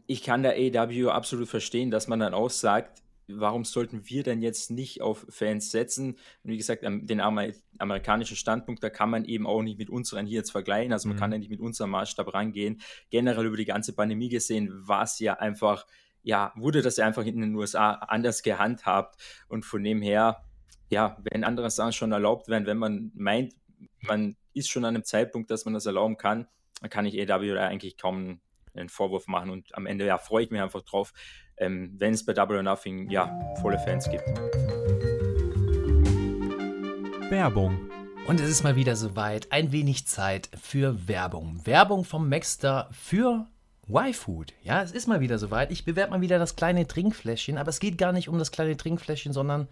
ich kann der AEW absolut verstehen, dass man dann auch sagt, warum sollten wir denn jetzt nicht auf Fans setzen? Und wie gesagt, den amerikanischen Standpunkt, da kann man eben auch nicht mit unseren hier jetzt vergleichen. Also man mhm. kann ja nicht mit unserem Maßstab rangehen. Generell über die ganze Pandemie gesehen, war es ja einfach, ja, wurde das ja einfach in den USA anders gehandhabt. Und von dem her, ja, wenn andere Sachen schon erlaubt werden, wenn man meint, man ist schon an einem Zeitpunkt, dass man das erlauben kann, dann kann ich AW eigentlich kaum einen Vorwurf machen. Und am Ende, ja, freue ich mich einfach drauf, ähm, wenn es bei Double or Nothing ja volle Fans gibt. Werbung. Und es ist mal wieder soweit, ein wenig Zeit für Werbung. Werbung vom Maxter für Y-Food. Ja, es ist mal wieder soweit. Ich bewerbe mal wieder das kleine Trinkfläschchen, aber es geht gar nicht um das kleine Trinkfläschchen, sondern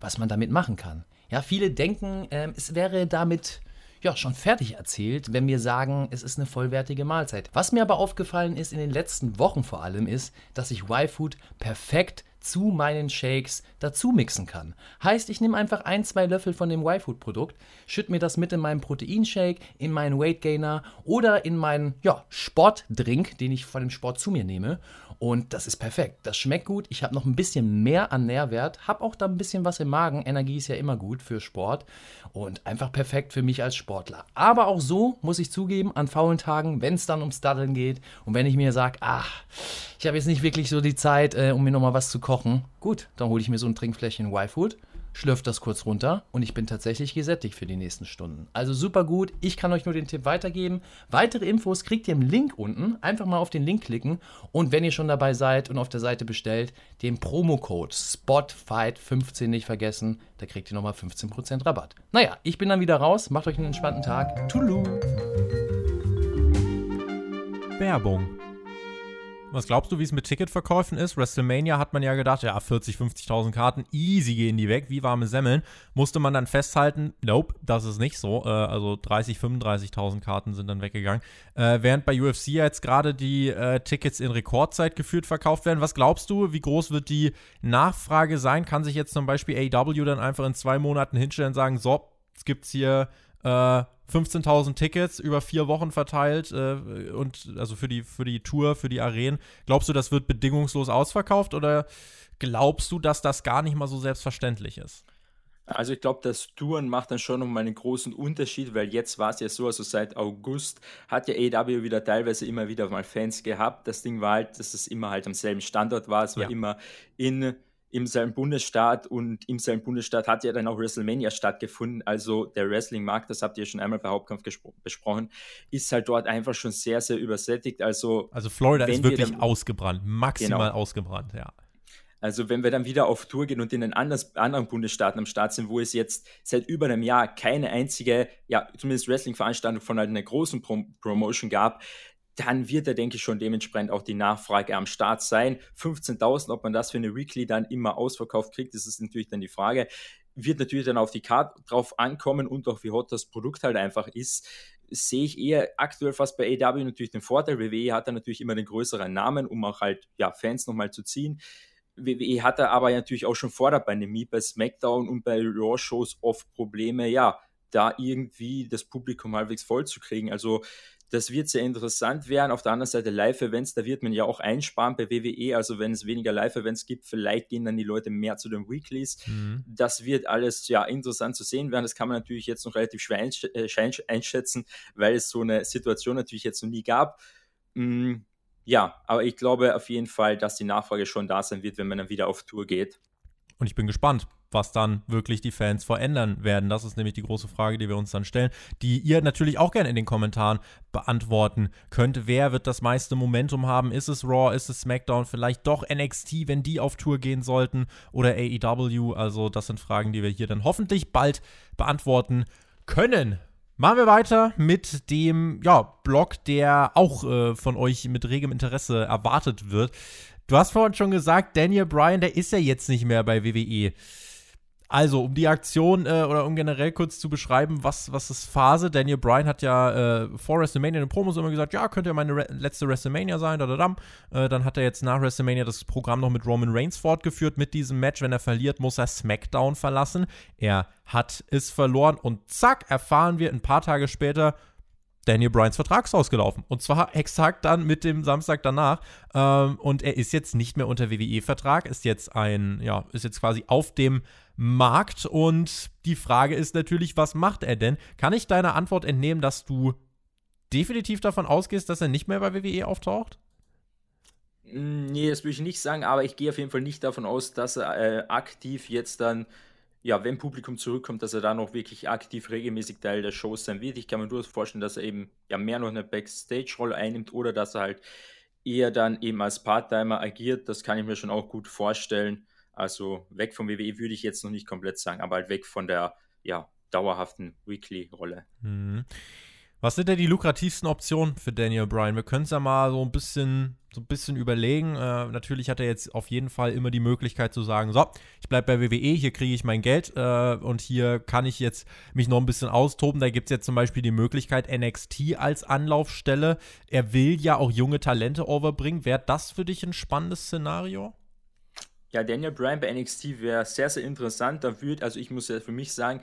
was man damit machen kann. Ja, viele denken, äh, es wäre damit ja, schon fertig erzählt, wenn wir sagen, es ist eine vollwertige Mahlzeit. Was mir aber aufgefallen ist in den letzten Wochen vor allem ist, dass ich Y-Food perfekt zu meinen Shakes dazu mixen kann. Heißt, ich nehme einfach ein, zwei Löffel von dem Y-Food-Produkt, schütte mir das mit in meinen Proteinshake, in meinen Weight Gainer oder in meinen ja, Sportdrink, den ich von dem Sport zu mir nehme. Und das ist perfekt. Das schmeckt gut. Ich habe noch ein bisschen mehr an Nährwert, habe auch da ein bisschen was im Magen. Energie ist ja immer gut für Sport und einfach perfekt für mich als Sportler. Aber auch so muss ich zugeben, an faulen Tagen, wenn es dann ums Daddeln geht und wenn ich mir sage, ach, ich habe jetzt nicht wirklich so die Zeit, äh, um mir nochmal was zu kochen, gut, dann hole ich mir so ein Trinkfläschchen Y-Food schlürft das kurz runter und ich bin tatsächlich gesättigt für die nächsten Stunden. Also super gut. Ich kann euch nur den Tipp weitergeben. Weitere Infos kriegt ihr im Link unten. Einfach mal auf den Link klicken und wenn ihr schon dabei seid und auf der Seite bestellt, den Promocode SPOTFIGHT15 nicht vergessen. Da kriegt ihr nochmal 15% Rabatt. Naja, ich bin dann wieder raus. Macht euch einen entspannten Tag. Tulu. Werbung was glaubst du, wie es mit Ticketverkäufen ist? WrestleMania hat man ja gedacht, ja, 40, 50.000 Karten, easy gehen die weg, wie warme Semmeln. Musste man dann festhalten, nope, das ist nicht so. Äh, also 30, 35.000 Karten sind dann weggegangen. Äh, während bei UFC jetzt gerade die äh, Tickets in Rekordzeit geführt verkauft werden. Was glaubst du, wie groß wird die Nachfrage sein? Kann sich jetzt zum Beispiel AW dann einfach in zwei Monaten hinstellen und sagen, so, es gibt hier äh, 15.000 Tickets über vier Wochen verteilt äh, und also für die, für die Tour, für die Arenen. Glaubst du, das wird bedingungslos ausverkauft oder glaubst du, dass das gar nicht mal so selbstverständlich ist? Also ich glaube, das Touren macht dann schon nochmal einen großen Unterschied, weil jetzt war es ja so, also seit August hat ja AEW wieder teilweise immer wieder mal Fans gehabt. Das Ding war halt, dass es immer halt am selben Standort war. Es war ja. immer in im selben Bundesstaat und im selben Bundesstaat hat ja dann auch WrestleMania stattgefunden. Also der Wrestling-Markt, das habt ihr schon einmal bei Hauptkampf besprochen, ist halt dort einfach schon sehr, sehr übersättigt. Also, also Florida ist wirklich dann, ausgebrannt, maximal genau. ausgebrannt, ja. Also wenn wir dann wieder auf Tour gehen und in den anderen Bundesstaaten am Start sind, wo es jetzt seit über einem Jahr keine einzige, ja, zumindest Wrestling-Veranstaltung von halt einer großen Pro Promotion gab, dann wird da, denke ich, schon dementsprechend auch die Nachfrage am Start sein. 15.000, ob man das für eine Weekly dann immer ausverkauft kriegt, das ist natürlich dann die Frage. Wird natürlich dann auf die Karte drauf ankommen und auch wie hot das Produkt halt einfach ist. Sehe ich eher aktuell fast bei AW natürlich den Vorteil. WWE hat da natürlich immer den größeren Namen, um auch halt ja, Fans nochmal zu ziehen. WWE hatte aber natürlich auch schon vor der Pandemie bei SmackDown und bei Raw-Shows oft Probleme, ja, da irgendwie das Publikum halbwegs voll zu kriegen. Also das wird sehr interessant werden. Auf der anderen Seite Live-Events, da wird man ja auch einsparen bei WWE. Also wenn es weniger Live-Events gibt, vielleicht gehen dann die Leute mehr zu den Weeklies. Mhm. Das wird alles ja interessant zu sehen werden. Das kann man natürlich jetzt noch relativ schwer äh, einschätzen, weil es so eine Situation natürlich jetzt noch nie gab. Mm, ja, aber ich glaube auf jeden Fall, dass die Nachfrage schon da sein wird, wenn man dann wieder auf Tour geht. Und ich bin gespannt, was dann wirklich die Fans verändern werden. Das ist nämlich die große Frage, die wir uns dann stellen, die ihr natürlich auch gerne in den Kommentaren beantworten könnt. Wer wird das meiste Momentum haben? Ist es Raw? Ist es SmackDown? Vielleicht doch NXT, wenn die auf Tour gehen sollten? Oder AEW? Also, das sind Fragen, die wir hier dann hoffentlich bald beantworten können. Machen wir weiter mit dem ja, Blog, der auch äh, von euch mit regem Interesse erwartet wird. Du hast vorhin schon gesagt, Daniel Bryan, der ist ja jetzt nicht mehr bei WWE. Also, um die Aktion äh, oder um generell kurz zu beschreiben, was, was ist Phase? Daniel Bryan hat ja äh, vor WrestleMania in den Promos immer gesagt, ja, könnte ja meine Re letzte WrestleMania sein, da, da. Äh, dann hat er jetzt nach WrestleMania das Programm noch mit Roman Reigns fortgeführt mit diesem Match. Wenn er verliert, muss er SmackDown verlassen. Er hat es verloren und zack, erfahren wir ein paar Tage später, Daniel Bryans Vertrag ist ausgelaufen. Und zwar exakt dann mit dem Samstag danach. Ähm, und er ist jetzt nicht mehr unter WWE-Vertrag, ist jetzt ein, ja, ist jetzt quasi auf dem Markt. Und die Frage ist natürlich, was macht er denn? Kann ich deiner Antwort entnehmen, dass du definitiv davon ausgehst, dass er nicht mehr bei WWE auftaucht? Nee, das würde ich nicht sagen, aber ich gehe auf jeden Fall nicht davon aus, dass er äh, aktiv jetzt dann ja, wenn Publikum zurückkommt, dass er da noch wirklich aktiv regelmäßig Teil der Shows sein wird. Ich kann mir durchaus vorstellen, dass er eben ja mehr noch eine Backstage-Rolle einnimmt oder dass er halt eher dann eben als Part-Timer agiert. Das kann ich mir schon auch gut vorstellen. Also weg vom WWE würde ich jetzt noch nicht komplett sagen, aber halt weg von der ja, dauerhaften Weekly-Rolle. Mhm. Was sind denn die lukrativsten Optionen für Daniel Bryan? Wir können es ja mal so ein bisschen, so ein bisschen überlegen. Äh, natürlich hat er jetzt auf jeden Fall immer die Möglichkeit zu sagen: So, ich bleibe bei WWE, hier kriege ich mein Geld äh, und hier kann ich jetzt mich noch ein bisschen austoben. Da gibt es jetzt zum Beispiel die Möglichkeit NXT als Anlaufstelle. Er will ja auch junge Talente overbringen. Wäre das für dich ein spannendes Szenario? Ja, Daniel Bryan bei NXT wäre sehr, sehr interessant. Da würde, also ich muss ja für mich sagen,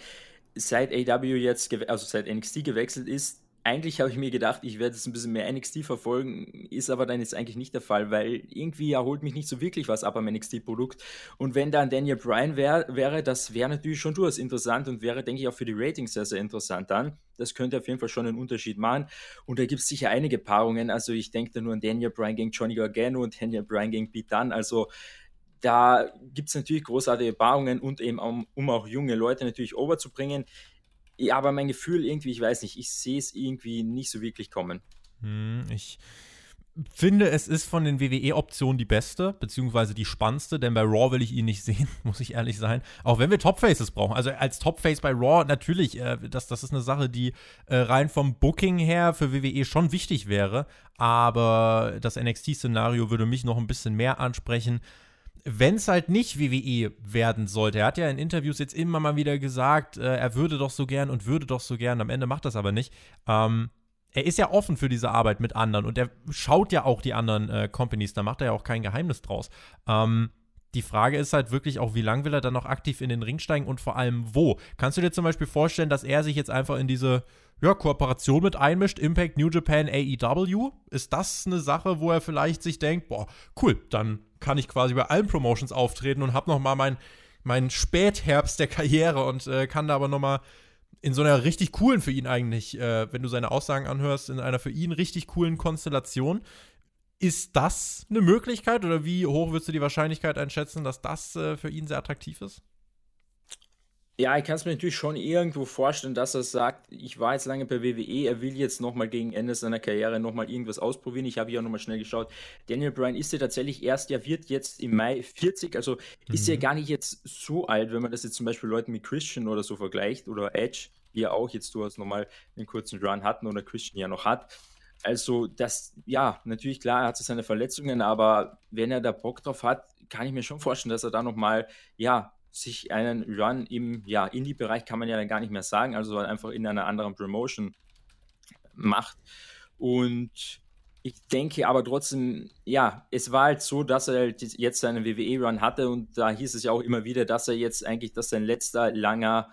seit AW jetzt, also seit NXT gewechselt ist, eigentlich habe ich mir gedacht, ich werde jetzt ein bisschen mehr NXT verfolgen, ist aber dann jetzt eigentlich nicht der Fall, weil irgendwie erholt mich nicht so wirklich was ab am NXT-Produkt. Und wenn dann Daniel Bryan wär, wäre, das wäre natürlich schon durchaus interessant und wäre, denke ich, auch für die Ratings sehr, sehr interessant dann. Das könnte auf jeden Fall schon einen Unterschied machen. Und da gibt es sicher einige Paarungen. Also ich denke da nur an Daniel Bryan gegen Johnny Gargano und Daniel Bryan gegen Pete Dunne. Also da gibt es natürlich großartige Paarungen und eben um, um auch junge Leute natürlich overzubringen. Ja, aber mein Gefühl irgendwie, ich weiß nicht, ich sehe es irgendwie nicht so wirklich kommen. Hm, ich finde, es ist von den WWE-Optionen die beste, beziehungsweise die spannendste, denn bei Raw will ich ihn nicht sehen, muss ich ehrlich sein. Auch wenn wir Topfaces brauchen. Also als Topface bei Raw natürlich, äh, das, das ist eine Sache, die äh, rein vom Booking her für WWE schon wichtig wäre. Aber das NXT-Szenario würde mich noch ein bisschen mehr ansprechen wenn es halt nicht WWE werden sollte, er hat ja in Interviews jetzt immer mal wieder gesagt, äh, er würde doch so gern und würde doch so gern, am Ende macht das aber nicht. Ähm, er ist ja offen für diese Arbeit mit anderen und er schaut ja auch die anderen äh, Companies, da macht er ja auch kein Geheimnis draus. Ähm, die Frage ist halt wirklich auch, wie lange will er dann noch aktiv in den Ring steigen und vor allem wo? Kannst du dir zum Beispiel vorstellen, dass er sich jetzt einfach in diese ja, Kooperation mit einmischt, Impact, New Japan, AEW? Ist das eine Sache, wo er vielleicht sich denkt, boah, cool, dann kann ich quasi bei allen Promotions auftreten und habe nochmal meinen mein Spätherbst der Karriere und äh, kann da aber nochmal in so einer richtig coolen für ihn eigentlich, äh, wenn du seine Aussagen anhörst, in einer für ihn richtig coolen Konstellation. Ist das eine Möglichkeit oder wie hoch würdest du die Wahrscheinlichkeit einschätzen, dass das äh, für ihn sehr attraktiv ist? Ja, ich kann es mir natürlich schon irgendwo vorstellen, dass er sagt, ich war jetzt lange bei WWE, er will jetzt nochmal gegen Ende seiner Karriere nochmal irgendwas ausprobieren. Ich habe ja nochmal schnell geschaut. Daniel Bryan ist ja tatsächlich erst, er wird jetzt im Mai 40, also mhm. ist ja gar nicht jetzt so alt, wenn man das jetzt zum Beispiel Leuten wie Christian oder so vergleicht oder Edge, die ja auch jetzt durchaus nochmal einen kurzen Run hatten oder Christian ja noch hat. Also, das, ja, natürlich klar, er hat seine Verletzungen, aber wenn er da Bock drauf hat, kann ich mir schon vorstellen, dass er da nochmal, ja, sich einen Run im ja, Indie-Bereich kann man ja dann gar nicht mehr sagen, also einfach in einer anderen Promotion macht. Und ich denke aber trotzdem, ja, es war halt so, dass er halt jetzt seinen WWE-Run hatte und da hieß es ja auch immer wieder, dass er jetzt eigentlich, dass sein letzter langer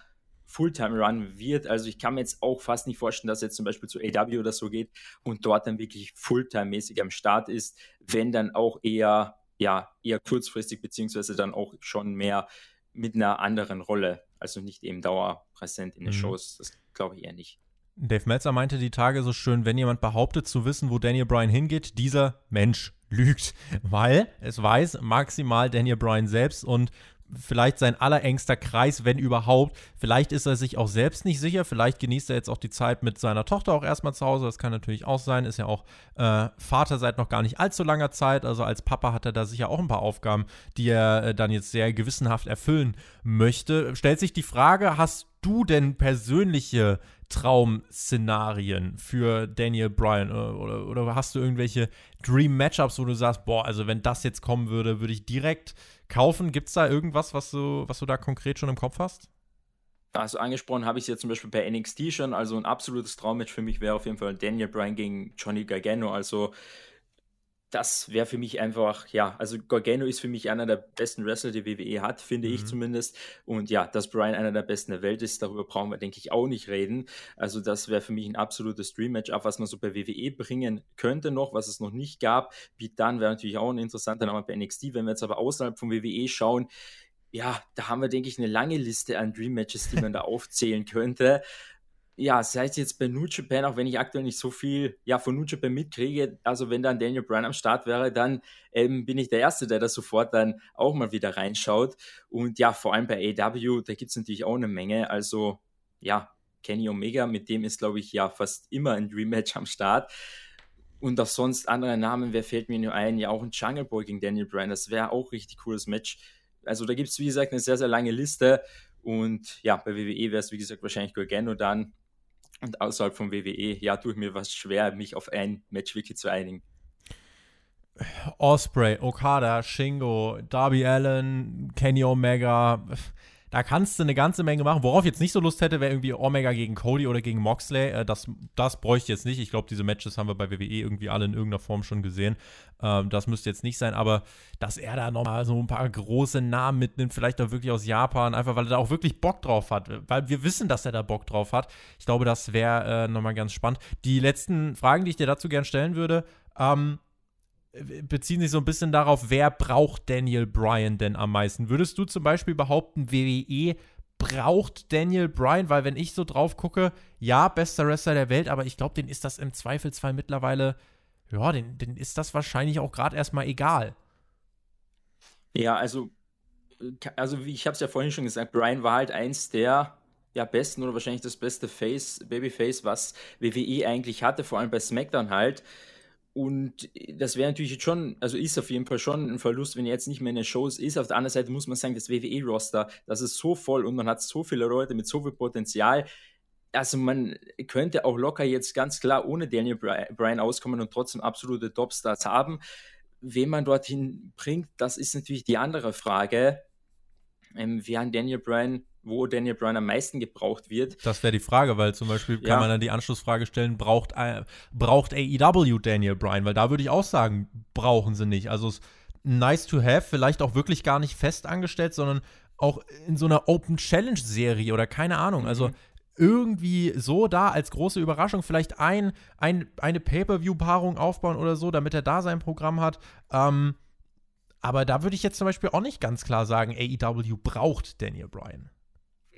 Fulltime-Run wird. Also ich kann mir jetzt auch fast nicht vorstellen, dass er jetzt zum Beispiel zu AW oder so geht und dort dann wirklich Fulltime-mäßig am Start ist, wenn dann auch eher, ja, eher kurzfristig, beziehungsweise dann auch schon mehr mit einer anderen Rolle, also nicht eben dauerpräsent in den mhm. Shows. Das glaube ich eher nicht. Dave Meltzer meinte die Tage so schön, wenn jemand behauptet zu wissen, wo Daniel Bryan hingeht, dieser Mensch lügt, weil es weiß maximal Daniel Bryan selbst und vielleicht sein allerengster Kreis, wenn überhaupt. Vielleicht ist er sich auch selbst nicht sicher. Vielleicht genießt er jetzt auch die Zeit mit seiner Tochter auch erstmal zu Hause. Das kann natürlich auch sein. Ist ja auch äh, Vater seit noch gar nicht allzu langer Zeit. Also als Papa hat er da sicher auch ein paar Aufgaben, die er äh, dann jetzt sehr gewissenhaft erfüllen möchte. Stellt sich die Frage, hast du denn persönliche Traum-Szenarien für Daniel Bryan? Oder, oder, oder hast du irgendwelche Dream-Matchups, wo du sagst, boah, also wenn das jetzt kommen würde, würde ich direkt kaufen? Gibt es da irgendwas, was du, was du da konkret schon im Kopf hast? Also angesprochen habe ich es jetzt zum Beispiel bei NXT schon. Also ein absolutes Traummatch für mich wäre auf jeden Fall Daniel Bryan gegen Johnny Gargano. Also das wäre für mich einfach, ja, also Gargano ist für mich einer der besten Wrestler, die WWE hat, finde mhm. ich zumindest. Und ja, dass Brian einer der besten der Welt ist, darüber brauchen wir, denke ich, auch nicht reden. Also das wäre für mich ein absolutes Dream-Match, auch was man so bei WWE bringen könnte noch, was es noch nicht gab. Beat Dunn wäre natürlich auch ein interessanter Name bei NXT. Wenn wir jetzt aber außerhalb von WWE schauen, ja, da haben wir, denke ich, eine lange Liste an Dream-Matches, die man da aufzählen könnte ja, sei es jetzt bei New Japan, auch wenn ich aktuell nicht so viel ja, von New Japan mitkriege, also wenn dann Daniel Bryan am Start wäre, dann ähm, bin ich der Erste, der da sofort dann auch mal wieder reinschaut. Und ja, vor allem bei AW, da gibt es natürlich auch eine Menge. Also ja, Kenny Omega, mit dem ist, glaube ich, ja fast immer ein Dream Match am Start. Und auch sonst andere Namen, wer fällt mir nur ein? Ja, auch ein Jungle Boy gegen Daniel Bryan, das wäre auch richtig cooles Match. Also da gibt es, wie gesagt, eine sehr, sehr lange Liste. Und ja, bei WWE wäre es, wie gesagt, wahrscheinlich Gorgano dann. Und außerhalb von WWE, ja, tue ich mir was schwer, mich auf ein Match wirklich zu einigen. Osprey, Okada, Shingo, Darby Allen, Kenny Omega. Da kannst du eine ganze Menge machen. Worauf ich jetzt nicht so Lust hätte, wäre irgendwie Omega gegen Cody oder gegen Moxley. Äh, das, das bräuchte ich jetzt nicht. Ich glaube, diese Matches haben wir bei WWE irgendwie alle in irgendeiner Form schon gesehen. Ähm, das müsste jetzt nicht sein, aber dass er da nochmal so ein paar große Namen mitnimmt, vielleicht auch wirklich aus Japan, einfach weil er da auch wirklich Bock drauf hat. Weil wir wissen, dass er da Bock drauf hat. Ich glaube, das wäre äh, nochmal ganz spannend. Die letzten Fragen, die ich dir dazu gerne stellen würde, ähm, beziehen sich so ein bisschen darauf, wer braucht Daniel Bryan denn am meisten? Würdest du zum Beispiel behaupten, WWE braucht Daniel Bryan? Weil wenn ich so drauf gucke, ja, bester Wrestler der Welt, aber ich glaube, den ist das im Zweifelsfall mittlerweile, ja, den, den ist das wahrscheinlich auch gerade erstmal egal. Ja, also, also ich habe es ja vorhin schon gesagt, Bryan war halt eins der ja, besten oder wahrscheinlich das beste Face, Babyface, was WWE eigentlich hatte, vor allem bei SmackDown halt. Und das wäre natürlich schon, also ist auf jeden Fall schon ein Verlust, wenn er jetzt nicht mehr in den Shows ist. Auf der anderen Seite muss man sagen, das WWE-Roster, das ist so voll und man hat so viele Leute mit so viel Potenzial. Also man könnte auch locker jetzt ganz klar ohne Daniel Bryan auskommen und trotzdem absolute Topstars haben. Wen man dorthin bringt, das ist natürlich die andere Frage. Ähm, wer an Daniel Bryan wo Daniel Bryan am meisten gebraucht wird. Das wäre die Frage, weil zum Beispiel kann ja. man dann die Anschlussfrage stellen, braucht, äh, braucht AEW Daniel Bryan? Weil da würde ich auch sagen, brauchen sie nicht. Also nice to have, vielleicht auch wirklich gar nicht fest angestellt, sondern auch in so einer Open Challenge Serie oder keine Ahnung. Also mhm. irgendwie so da als große Überraschung vielleicht ein, ein eine Pay-per-view-Paarung aufbauen oder so, damit er da sein Programm hat. Ähm, aber da würde ich jetzt zum Beispiel auch nicht ganz klar sagen, AEW braucht Daniel Bryan.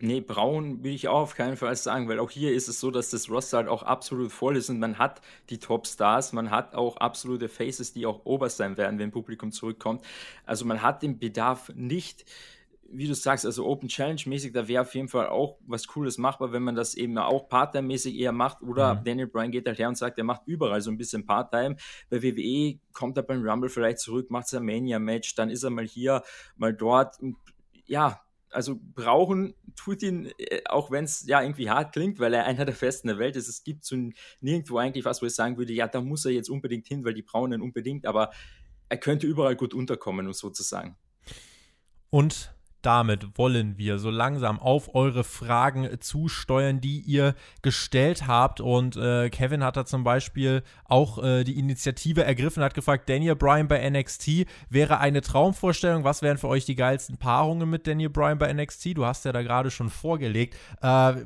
Nee, braun will ich auch auf keinen Fall sagen, weil auch hier ist es so, dass das Roster halt auch absolut voll ist und man hat die Top-Stars, man hat auch absolute Faces, die auch oberst sein werden, wenn Publikum zurückkommt. Also man hat den Bedarf nicht, wie du sagst, also Open Challenge-mäßig, da wäre auf jeden Fall auch was Cooles machbar, wenn man das eben auch Part-Time-mäßig eher macht oder mhm. Daniel Bryan geht halt her und sagt, er macht überall so ein bisschen Part-Time. Bei WWE kommt er beim Rumble vielleicht zurück, macht sein Mania-Match, dann ist er mal hier, mal dort. Und ja, also brauchen tut ihn, äh, auch wenn es ja irgendwie hart klingt, weil er einer der Festen der Welt ist. Es gibt so nirgendwo eigentlich was, wo ich sagen würde, ja, da muss er jetzt unbedingt hin, weil die brauchen ihn unbedingt, aber er könnte überall gut unterkommen, um sozusagen. Und damit wollen wir so langsam auf eure Fragen zusteuern, die ihr gestellt habt. Und äh, Kevin hat da zum Beispiel auch äh, die Initiative ergriffen, hat gefragt, Daniel Bryan bei NXT wäre eine Traumvorstellung. Was wären für euch die geilsten Paarungen mit Daniel Bryan bei NXT? Du hast ja da gerade schon vorgelegt. Äh,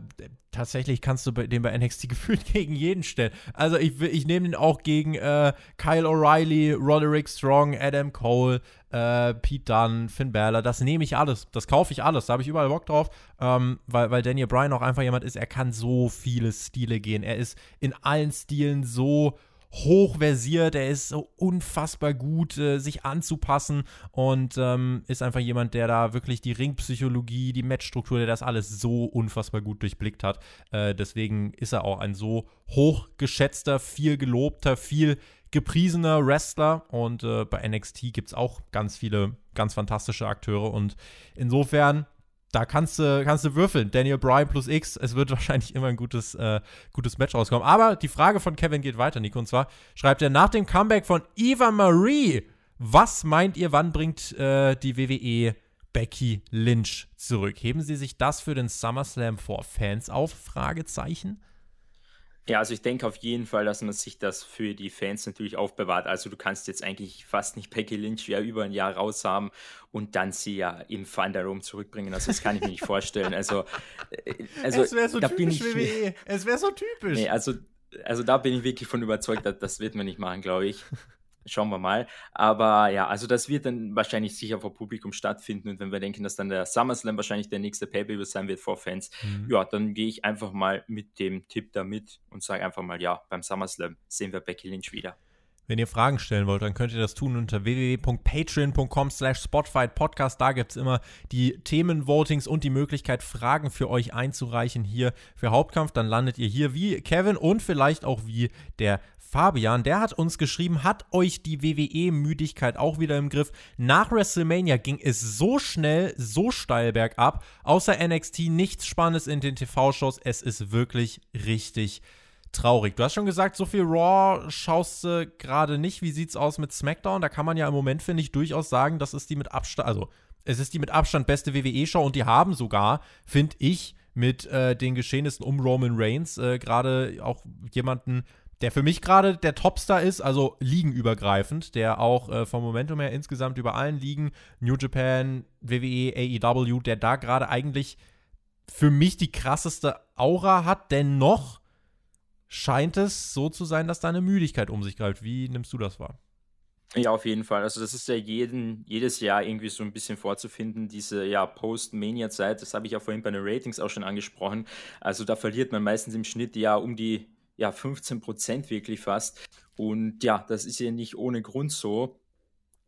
tatsächlich kannst du den bei NXT gefühlt gegen jeden stellen. Also ich, ich nehme den auch gegen äh, Kyle O'Reilly, Roderick Strong, Adam Cole, äh, Pete Dunne, Finn Balor, das nehme ich alles, das kaufe ich alles, da habe ich überall Bock drauf, ähm, weil, weil Daniel Bryan auch einfach jemand ist, er kann so viele Stile gehen, er ist in allen Stilen so hochversiert, er ist so unfassbar gut, äh, sich anzupassen und ähm, ist einfach jemand, der da wirklich die Ringpsychologie, die Matchstruktur, der das alles so unfassbar gut durchblickt hat. Äh, deswegen ist er auch ein so hochgeschätzter, viel gelobter, viel gepriesener Wrestler und äh, bei NXT gibt es auch ganz viele ganz fantastische Akteure und insofern da kannst du, kannst du würfeln. Daniel Bryan plus X. Es wird wahrscheinlich immer ein gutes, äh, gutes Match rauskommen. Aber die Frage von Kevin geht weiter, Nico. Und zwar schreibt er nach dem Comeback von Eva Marie. Was meint ihr, wann bringt äh, die WWE Becky Lynch zurück? Heben Sie sich das für den SummerSlam vor Fans auf? Fragezeichen. Ja, also ich denke auf jeden Fall, dass man sich das für die Fans natürlich aufbewahrt. Also du kannst jetzt eigentlich fast nicht Becky Lynch ja über ein Jahr raus haben und dann sie ja im Thunderdome zurückbringen. Also das kann ich mir nicht vorstellen. Also, äh, also es wäre so da typisch bin ich, WWE. Es wäre so typisch. Nee, also, also da bin ich wirklich von überzeugt, dass, das wird man nicht machen, glaube ich. Schauen wir mal. Aber ja, also das wird dann wahrscheinlich sicher vor Publikum stattfinden. Und wenn wir denken, dass dann der SummerSlam wahrscheinlich der nächste Pay-Per-View sein wird vor Fans, mhm. ja, dann gehe ich einfach mal mit dem Tipp da mit und sage einfach mal, ja, beim SummerSlam sehen wir Becky Lynch wieder. Wenn ihr Fragen stellen wollt, dann könnt ihr das tun unter www.patreon.com slash Spotfight-Podcast. Da gibt es immer die Themenvotings und die Möglichkeit, Fragen für euch einzureichen hier für Hauptkampf. Dann landet ihr hier wie Kevin und vielleicht auch wie der Fabian, der hat uns geschrieben, hat euch die WWE-Müdigkeit auch wieder im Griff? Nach WrestleMania ging es so schnell, so steil bergab. Außer NXT nichts Spannendes in den TV-Shows. Es ist wirklich richtig traurig. Du hast schon gesagt, so viel Raw schaust du gerade nicht. Wie sieht's aus mit SmackDown? Da kann man ja im Moment, finde ich, durchaus sagen, das ist die mit Abstand, also es ist die mit Abstand beste WWE-Show und die haben sogar, finde ich, mit äh, den Geschehnissen um Roman Reigns äh, gerade auch jemanden der für mich gerade der Topstar ist, also ligenübergreifend, der auch äh, vom Momentum her insgesamt über allen Ligen, New Japan, WWE, AEW, der da gerade eigentlich für mich die krasseste Aura hat, dennoch scheint es so zu sein, dass da eine Müdigkeit um sich greift. Wie nimmst du das wahr? Ja, auf jeden Fall. Also das ist ja jeden, jedes Jahr irgendwie so ein bisschen vorzufinden, diese ja, Post-Mania-Zeit. Das habe ich ja vorhin bei den Ratings auch schon angesprochen. Also da verliert man meistens im Schnitt ja um die ja, 15 Prozent wirklich fast. Und ja, das ist ja nicht ohne Grund so.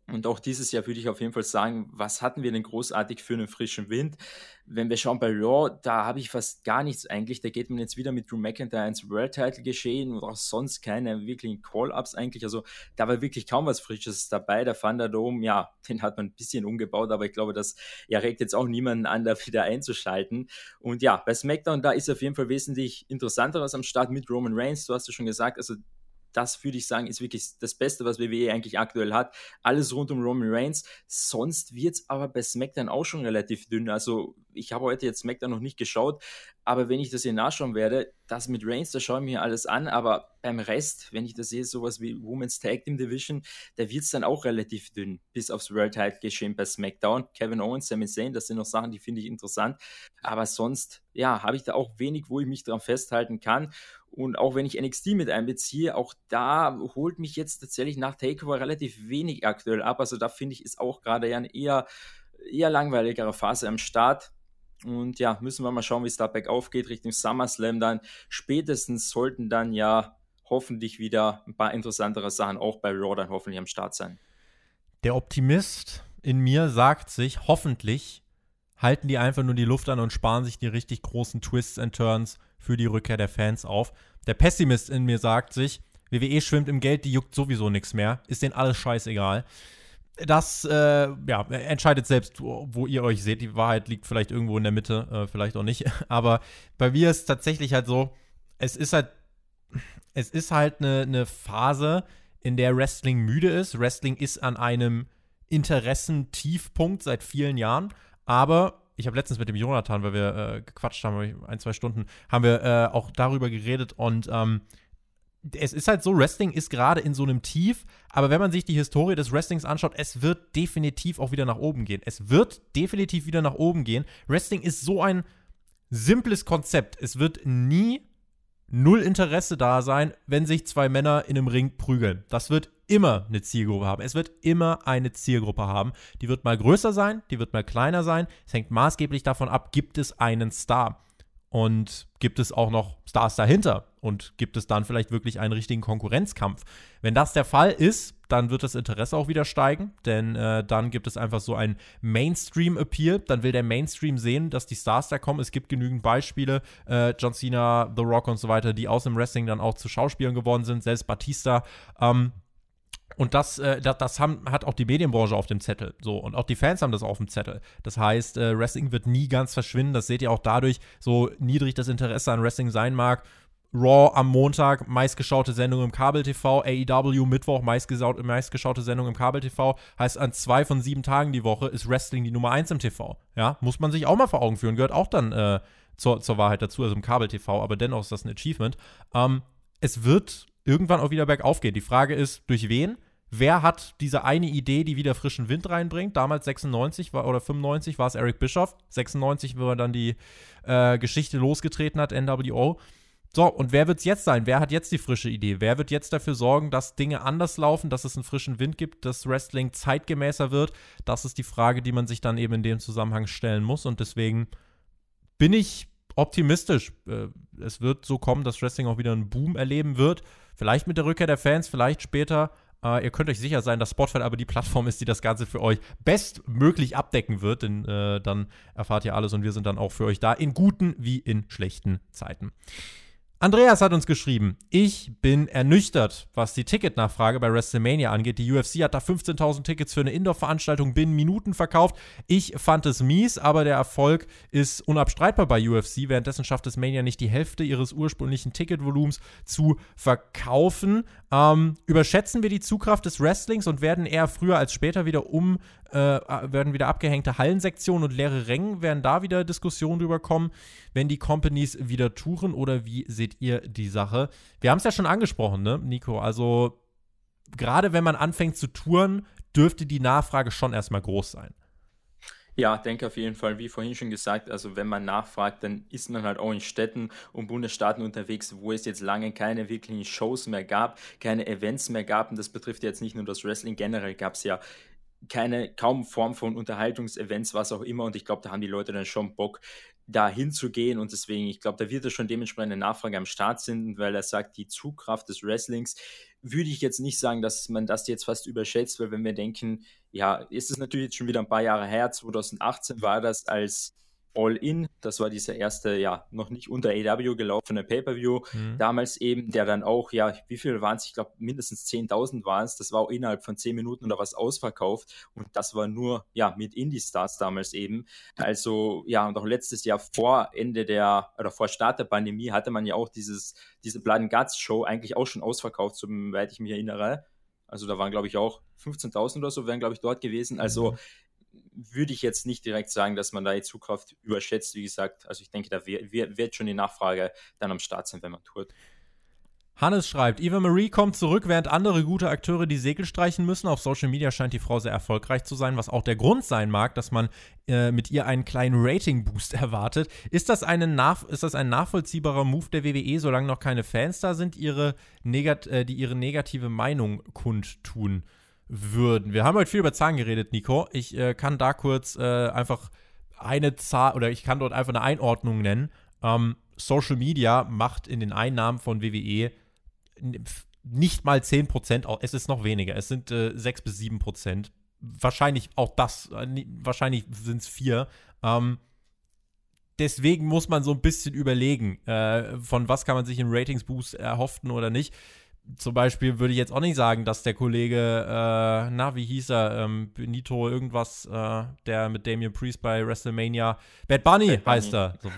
Und auch dieses Jahr würde ich auf jeden Fall sagen, was hatten wir denn großartig für einen frischen Wind? Wenn wir schauen bei Raw, da habe ich fast gar nichts eigentlich. Da geht man jetzt wieder mit Drew McIntyre ins World Title geschehen und auch sonst keine wirklichen Call-Ups eigentlich. Also da war wirklich kaum was Frisches dabei. Der Thunderdome, ja, den hat man ein bisschen umgebaut, aber ich glaube, das ja, regt jetzt auch niemanden an, da wieder einzuschalten. Und ja, bei SmackDown, da ist auf jeden Fall wesentlich interessanteres am Start mit Roman Reigns. Du hast ja schon gesagt, also das würde ich sagen, ist wirklich das Beste, was WWE eigentlich aktuell hat. Alles rund um Roman Reigns. Sonst wird es aber bei SmackDown auch schon relativ dünn. Also ich habe heute jetzt SmackDown noch nicht geschaut, aber wenn ich das hier nachschauen werde, das mit Reigns, da schaue ich mir alles an, aber beim Rest, wenn ich das sehe, sowas wie Women's Tag Team Division, da wird es dann auch relativ dünn, bis aufs World Title geschehen bei SmackDown. Kevin Owens, Sami Zayn, das sind noch Sachen, die finde ich interessant, aber sonst, ja, habe ich da auch wenig, wo ich mich dran festhalten kann und auch wenn ich NXT mit einbeziehe, auch da holt mich jetzt tatsächlich nach Takeover relativ wenig aktuell ab. Also da finde ich, ist auch gerade ja eine eher, eher langweiligere Phase am Start. Und ja, müssen wir mal schauen, wie es da bergauf geht, Richtung SummerSlam dann. Spätestens sollten dann ja hoffentlich wieder ein paar interessantere Sachen auch bei Raw dann hoffentlich am Start sein. Der Optimist in mir sagt sich, hoffentlich halten die einfach nur die Luft an und sparen sich die richtig großen Twists and Turns für die Rückkehr der Fans auf. Der Pessimist in mir sagt sich, WWE schwimmt im Geld, die juckt sowieso nichts mehr, ist denen alles scheißegal. Das äh, ja, entscheidet selbst, wo, ihr euch seht. Die Wahrheit liegt vielleicht irgendwo in der Mitte, äh, vielleicht auch nicht. Aber bei mir ist tatsächlich halt so, es ist halt, es ist halt eine, eine Phase, in der Wrestling müde ist. Wrestling ist an einem Interessentiefpunkt seit vielen Jahren. Aber ich habe letztens mit dem Jonathan, weil wir äh, gequatscht haben, ein, zwei Stunden, haben wir äh, auch darüber geredet und ähm, es ist halt so, Wrestling ist gerade in so einem Tief, aber wenn man sich die Historie des Wrestlings anschaut, es wird definitiv auch wieder nach oben gehen. Es wird definitiv wieder nach oben gehen. Wrestling ist so ein simples Konzept. Es wird nie null Interesse da sein, wenn sich zwei Männer in einem Ring prügeln. Das wird immer eine Zielgruppe haben. Es wird immer eine Zielgruppe haben. Die wird mal größer sein, die wird mal kleiner sein. Es hängt maßgeblich davon ab, gibt es einen Star. Und gibt es auch noch Stars dahinter? Und gibt es dann vielleicht wirklich einen richtigen Konkurrenzkampf? Wenn das der Fall ist, dann wird das Interesse auch wieder steigen, denn äh, dann gibt es einfach so einen Mainstream-Appeal. Dann will der Mainstream sehen, dass die Stars da kommen. Es gibt genügend Beispiele, äh, John Cena, The Rock und so weiter, die aus dem Wrestling dann auch zu Schauspielern geworden sind, selbst Batista. Ähm, und das, äh, das, das haben, hat auch die Medienbranche auf dem Zettel. So, und auch die Fans haben das auf dem Zettel. Das heißt, äh, Wrestling wird nie ganz verschwinden. Das seht ihr auch dadurch, so niedrig das Interesse an Wrestling sein mag. Raw am Montag, meistgeschaute Sendung im Kabel-TV, AEW Mittwoch, meistgeschaute Sendung im Kabel-TV. Heißt, an zwei von sieben Tagen die Woche ist Wrestling die Nummer eins im TV. Ja, muss man sich auch mal vor Augen führen. Gehört auch dann äh, zur, zur Wahrheit dazu, also im Kabel-TV, aber dennoch ist das ein Achievement. Ähm, es wird irgendwann auch wieder bergauf gehen. Die Frage ist, durch wen? Wer hat diese eine Idee, die wieder frischen Wind reinbringt? Damals 96 war, oder 95 war es Eric Bischoff. 96, wo er dann die äh, Geschichte losgetreten hat, NWO. So, und wer wird es jetzt sein? Wer hat jetzt die frische Idee? Wer wird jetzt dafür sorgen, dass Dinge anders laufen, dass es einen frischen Wind gibt, dass Wrestling zeitgemäßer wird? Das ist die Frage, die man sich dann eben in dem Zusammenhang stellen muss. Und deswegen bin ich optimistisch. Äh, es wird so kommen, dass Wrestling auch wieder einen Boom erleben wird. Vielleicht mit der Rückkehr der Fans, vielleicht später. Uh, ihr könnt euch sicher sein, dass Spotify aber die Plattform ist, die das Ganze für euch bestmöglich abdecken wird, denn äh, dann erfahrt ihr alles und wir sind dann auch für euch da, in guten wie in schlechten Zeiten. Andreas hat uns geschrieben, ich bin ernüchtert, was die Ticketnachfrage bei WrestleMania angeht. Die UFC hat da 15.000 Tickets für eine Indoor-Veranstaltung binnen Minuten verkauft. Ich fand es mies, aber der Erfolg ist unabstreitbar bei UFC. Währenddessen schafft es Mania nicht die Hälfte ihres ursprünglichen Ticketvolumens zu verkaufen. Ähm, überschätzen wir die Zugkraft des Wrestlings und werden eher früher als später wieder um, äh, werden wieder abgehängte Hallensektionen und leere Rängen, werden da wieder Diskussionen drüber kommen, wenn die Companies wieder touren oder wie seht ihr die Sache? Wir haben es ja schon angesprochen, ne, Nico? Also gerade wenn man anfängt zu touren, dürfte die Nachfrage schon erstmal groß sein. Ja, denke auf jeden Fall, wie vorhin schon gesagt, also wenn man nachfragt, dann ist man halt auch in Städten und Bundesstaaten unterwegs, wo es jetzt lange keine wirklichen Shows mehr gab, keine Events mehr gab. Und das betrifft jetzt nicht nur das Wrestling, generell gab es ja keine kaum Form von Unterhaltungsevents, was auch immer. Und ich glaube, da haben die Leute dann schon Bock, da hinzugehen. Und deswegen, ich glaube, da wird er schon dementsprechend eine Nachfrage am Start sind, weil er sagt, die Zugkraft des Wrestlings würde ich jetzt nicht sagen, dass man das jetzt fast überschätzt, weil wenn wir denken, ja, ist es natürlich jetzt schon wieder ein paar Jahre her, 2018 war das als All-In. Das war dieser erste, ja, noch nicht unter AW gelaufene Pay-Per-View. Mhm. Damals eben, der dann auch, ja, wie viel waren es? Ich glaube, mindestens 10.000 waren es. Das war auch innerhalb von 10 Minuten oder was ausverkauft. Und das war nur, ja, mit Indie-Stars damals eben. Also, ja, und auch letztes Jahr vor Ende der, oder vor Start der Pandemie hatte man ja auch dieses, diese Blood and Guts Show eigentlich auch schon ausverkauft, soweit ich mich erinnere. Also da waren, glaube ich, auch 15.000 oder so, wären, glaube ich, dort gewesen. Also mhm würde ich jetzt nicht direkt sagen, dass man da die Zugkraft überschätzt. Wie gesagt, also ich denke, da wird schon die Nachfrage dann am Start sein, wenn man tut. Hannes schreibt, Eva Marie kommt zurück, während andere gute Akteure die Segel streichen müssen. Auf Social Media scheint die Frau sehr erfolgreich zu sein, was auch der Grund sein mag, dass man äh, mit ihr einen kleinen Rating-Boost erwartet. Ist das, ist das ein nachvollziehbarer Move der WWE, solange noch keine Fans da sind, ihre äh, die ihre negative Meinung kundtun? Würden. Wir haben heute viel über Zahlen geredet, Nico. Ich äh, kann da kurz äh, einfach eine Zahl oder ich kann dort einfach eine Einordnung nennen. Ähm, Social Media macht in den Einnahmen von WWE nicht mal 10% aus. Es ist noch weniger. Es sind äh, 6 bis 7%. Wahrscheinlich auch das, äh, wahrscheinlich sind es 4. Ähm, deswegen muss man so ein bisschen überlegen, äh, von was kann man sich in Ratingsboost erhoffen oder nicht zum Beispiel würde ich jetzt auch nicht sagen, dass der Kollege, äh, na, wie hieß er, ähm, Benito irgendwas, äh, der mit Damien Priest bei WrestleMania, Bad Bunny Bad heißt Bunny. er. So,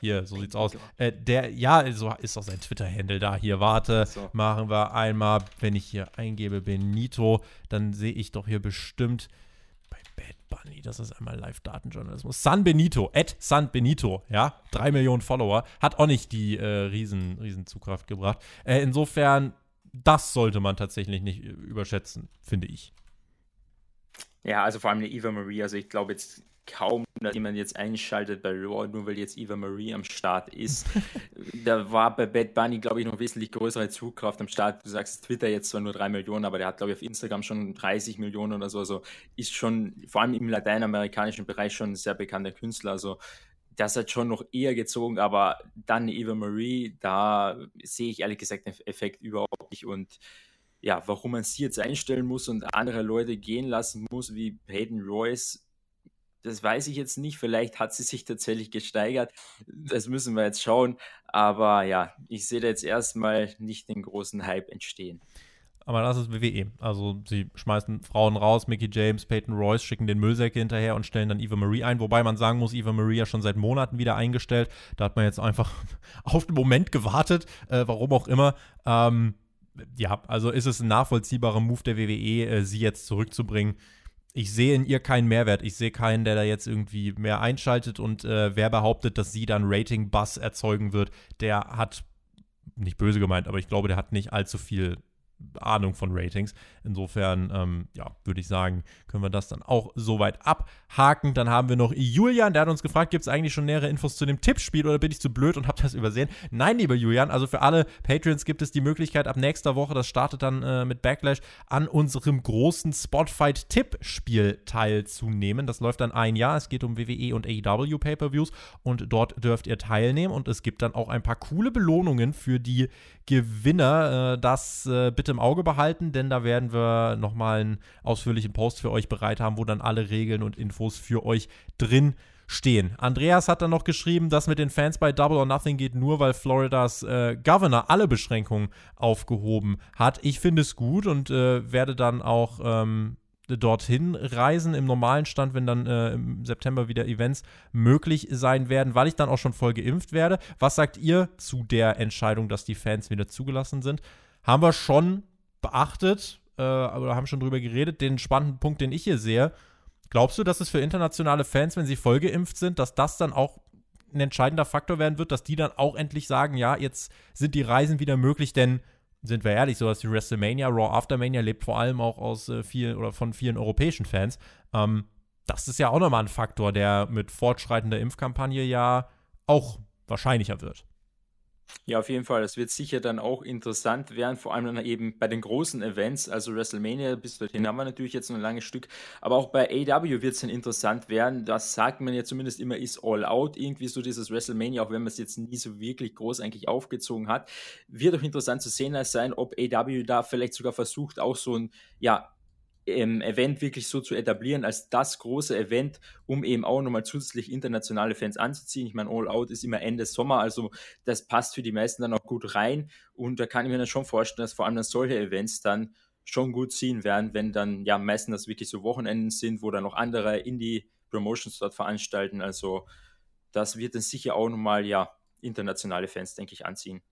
hier, so sieht's aus. Äh, der, ja, so ist doch sein Twitter-Handle da. Hier, warte, so. machen wir einmal, wenn ich hier eingebe Benito, dann sehe ich doch hier bestimmt bei Bad Bunny, das ist einmal Live-Datenjournalismus. San Benito, at San Benito, ja, drei Millionen Follower, hat auch nicht die äh, riesen, riesen Zugkraft gebracht. Äh, insofern das sollte man tatsächlich nicht überschätzen, finde ich. Ja, also vor allem eine Eva Marie, also ich glaube jetzt kaum, dass jemand jetzt einschaltet bei Raw, nur weil jetzt Eva Marie am Start ist. da war bei Bad Bunny, glaube ich, noch wesentlich größere Zugkraft am Start. Du sagst Twitter jetzt zwar nur drei Millionen, aber der hat, glaube ich, auf Instagram schon 30 Millionen oder so. Also ist schon, vor allem im lateinamerikanischen Bereich, schon ein sehr bekannter Künstler. Also das hat schon noch eher gezogen, aber dann Eva Marie, da sehe ich ehrlich gesagt den Effekt überhaupt nicht. Und ja, warum man sie jetzt einstellen muss und andere Leute gehen lassen muss, wie Peyton Royce, das weiß ich jetzt nicht. Vielleicht hat sie sich tatsächlich gesteigert. Das müssen wir jetzt schauen. Aber ja, ich sehe da jetzt erstmal nicht den großen Hype entstehen. Aber das ist WWE. Also sie schmeißen Frauen raus, Mickey James, Peyton Royce, schicken den Müllsäcke hinterher und stellen dann Eva Marie ein. Wobei man sagen muss, Eva Marie ja schon seit Monaten wieder eingestellt. Da hat man jetzt einfach auf den Moment gewartet, äh, warum auch immer. Ähm, ja, also ist es ein nachvollziehbarer Move der WWE, äh, sie jetzt zurückzubringen ich sehe in ihr keinen Mehrwert. Ich sehe keinen, der da jetzt irgendwie mehr einschaltet und äh, wer behauptet, dass sie dann Rating-Buzz erzeugen wird, der hat, nicht böse gemeint, aber ich glaube, der hat nicht allzu viel Ahnung von Ratings. Insofern, ähm, ja, würde ich sagen, können wir das dann auch soweit abhaken. Dann haben wir noch Julian, der hat uns gefragt, gibt es eigentlich schon nähere Infos zu dem Tippspiel oder bin ich zu blöd und habe das übersehen? Nein, lieber Julian, also für alle Patreons gibt es die Möglichkeit ab nächster Woche, das startet dann äh, mit Backlash, an unserem großen Spotfight-Tippspiel teilzunehmen. Das läuft dann ein Jahr. Es geht um WWE und AEW Pay-Per-Views und dort dürft ihr teilnehmen und es gibt dann auch ein paar coole Belohnungen für die Gewinner. Äh, das äh, bitte im Auge behalten, denn da werden wir nochmal einen ausführlichen Post für euch bereit haben, wo dann alle Regeln und Infos für euch drin stehen. Andreas hat dann noch geschrieben, dass mit den Fans bei Double or Nothing geht nur, weil Floridas äh, Governor alle Beschränkungen aufgehoben hat. Ich finde es gut und äh, werde dann auch ähm, dorthin reisen im normalen Stand, wenn dann äh, im September wieder Events möglich sein werden, weil ich dann auch schon voll geimpft werde. Was sagt ihr zu der Entscheidung, dass die Fans wieder zugelassen sind? Haben wir schon beachtet äh, oder haben schon drüber geredet. Den spannenden Punkt, den ich hier sehe, glaubst du, dass es für internationale Fans, wenn sie voll geimpft sind, dass das dann auch ein entscheidender Faktor werden wird, dass die dann auch endlich sagen, ja, jetzt sind die Reisen wieder möglich, denn sind wir ehrlich, sowas wie WrestleMania, Raw Aftermania lebt vor allem auch aus äh, vielen oder von vielen europäischen Fans. Ähm, das ist ja auch nochmal ein Faktor, der mit fortschreitender Impfkampagne ja auch wahrscheinlicher wird. Ja, auf jeden Fall. Das wird sicher dann auch interessant werden, vor allem dann eben bei den großen Events, also WrestleMania, bis dorthin haben wir natürlich jetzt noch ein langes Stück, aber auch bei AW wird es dann interessant werden. Das sagt man ja zumindest immer, ist All Out, irgendwie so dieses WrestleMania, auch wenn man es jetzt nie so wirklich groß eigentlich aufgezogen hat. Wird auch interessant zu sehen sein, ob AW da vielleicht sogar versucht, auch so ein, ja, ähm, Event wirklich so zu etablieren als das große Event, um eben auch nochmal zusätzlich internationale Fans anzuziehen. Ich meine, All Out ist immer Ende Sommer, also das passt für die meisten dann auch gut rein. Und da kann ich mir dann schon vorstellen, dass vor allem dann solche Events dann schon gut ziehen werden, wenn dann ja meistens das wirklich so Wochenenden sind, wo dann noch andere Indie-Promotions dort veranstalten. Also das wird dann sicher auch nochmal ja internationale Fans, denke ich, anziehen.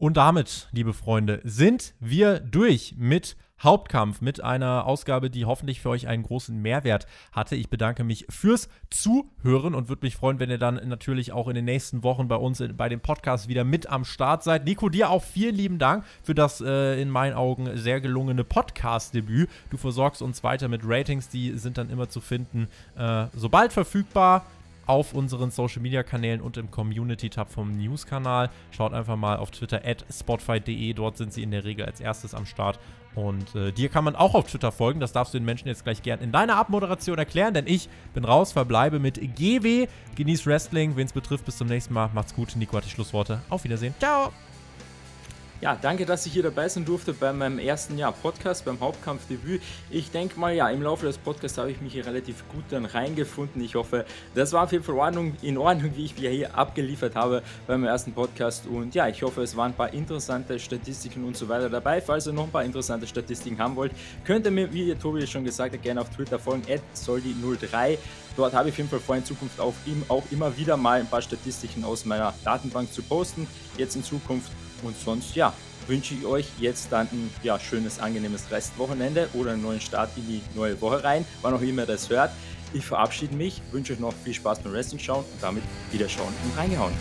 Und damit, liebe Freunde, sind wir durch mit Hauptkampf mit einer Ausgabe, die hoffentlich für euch einen großen Mehrwert hatte. Ich bedanke mich fürs Zuhören und würde mich freuen, wenn ihr dann natürlich auch in den nächsten Wochen bei uns bei dem Podcast wieder mit am Start seid. Nico, dir auch vielen lieben Dank für das äh, in meinen Augen sehr gelungene Podcast-Debüt. Du versorgst uns weiter mit Ratings, die sind dann immer zu finden, äh, sobald verfügbar auf unseren Social Media Kanälen und im Community Tab vom News-Kanal. Schaut einfach mal auf Twitter at spotfight.de, dort sind sie in der Regel als erstes am Start. Und äh, dir kann man auch auf Twitter folgen. Das darfst du den Menschen jetzt gleich gern in deiner Abmoderation erklären, denn ich bin raus, verbleibe mit GW. Genieß Wrestling. Wen es betrifft, bis zum nächsten Mal. Macht's gut. Nico hat die Schlussworte. Auf Wiedersehen. Ciao. Ja, danke, dass ich hier dabei sein durfte bei meinem ersten Jahr Podcast, beim Hauptkampfdebüt. Ich denke mal, ja, im Laufe des Podcasts habe ich mich hier relativ gut dann reingefunden. Ich hoffe, das war auf jeden Fall Ordnung, in Ordnung, wie ich mir hier abgeliefert habe beim ersten Podcast. Und ja, ich hoffe, es waren ein paar interessante Statistiken und so weiter dabei. Falls ihr noch ein paar interessante Statistiken haben wollt, könnt ihr mir, wie der Tobi schon gesagt hat, gerne auf Twitter folgen, soldi03. Dort habe ich auf jeden Fall vor, in Zukunft auch, auch immer wieder mal ein paar Statistiken aus meiner Datenbank zu posten. Jetzt in Zukunft und sonst, ja, wünsche ich euch jetzt dann ein ja, schönes, angenehmes Restwochenende oder einen neuen Start in die neue Woche rein, wann auch immer das hört. Ich verabschiede mich, wünsche euch noch viel Spaß beim Wrestling schauen und damit wieder schauen und reingehauen.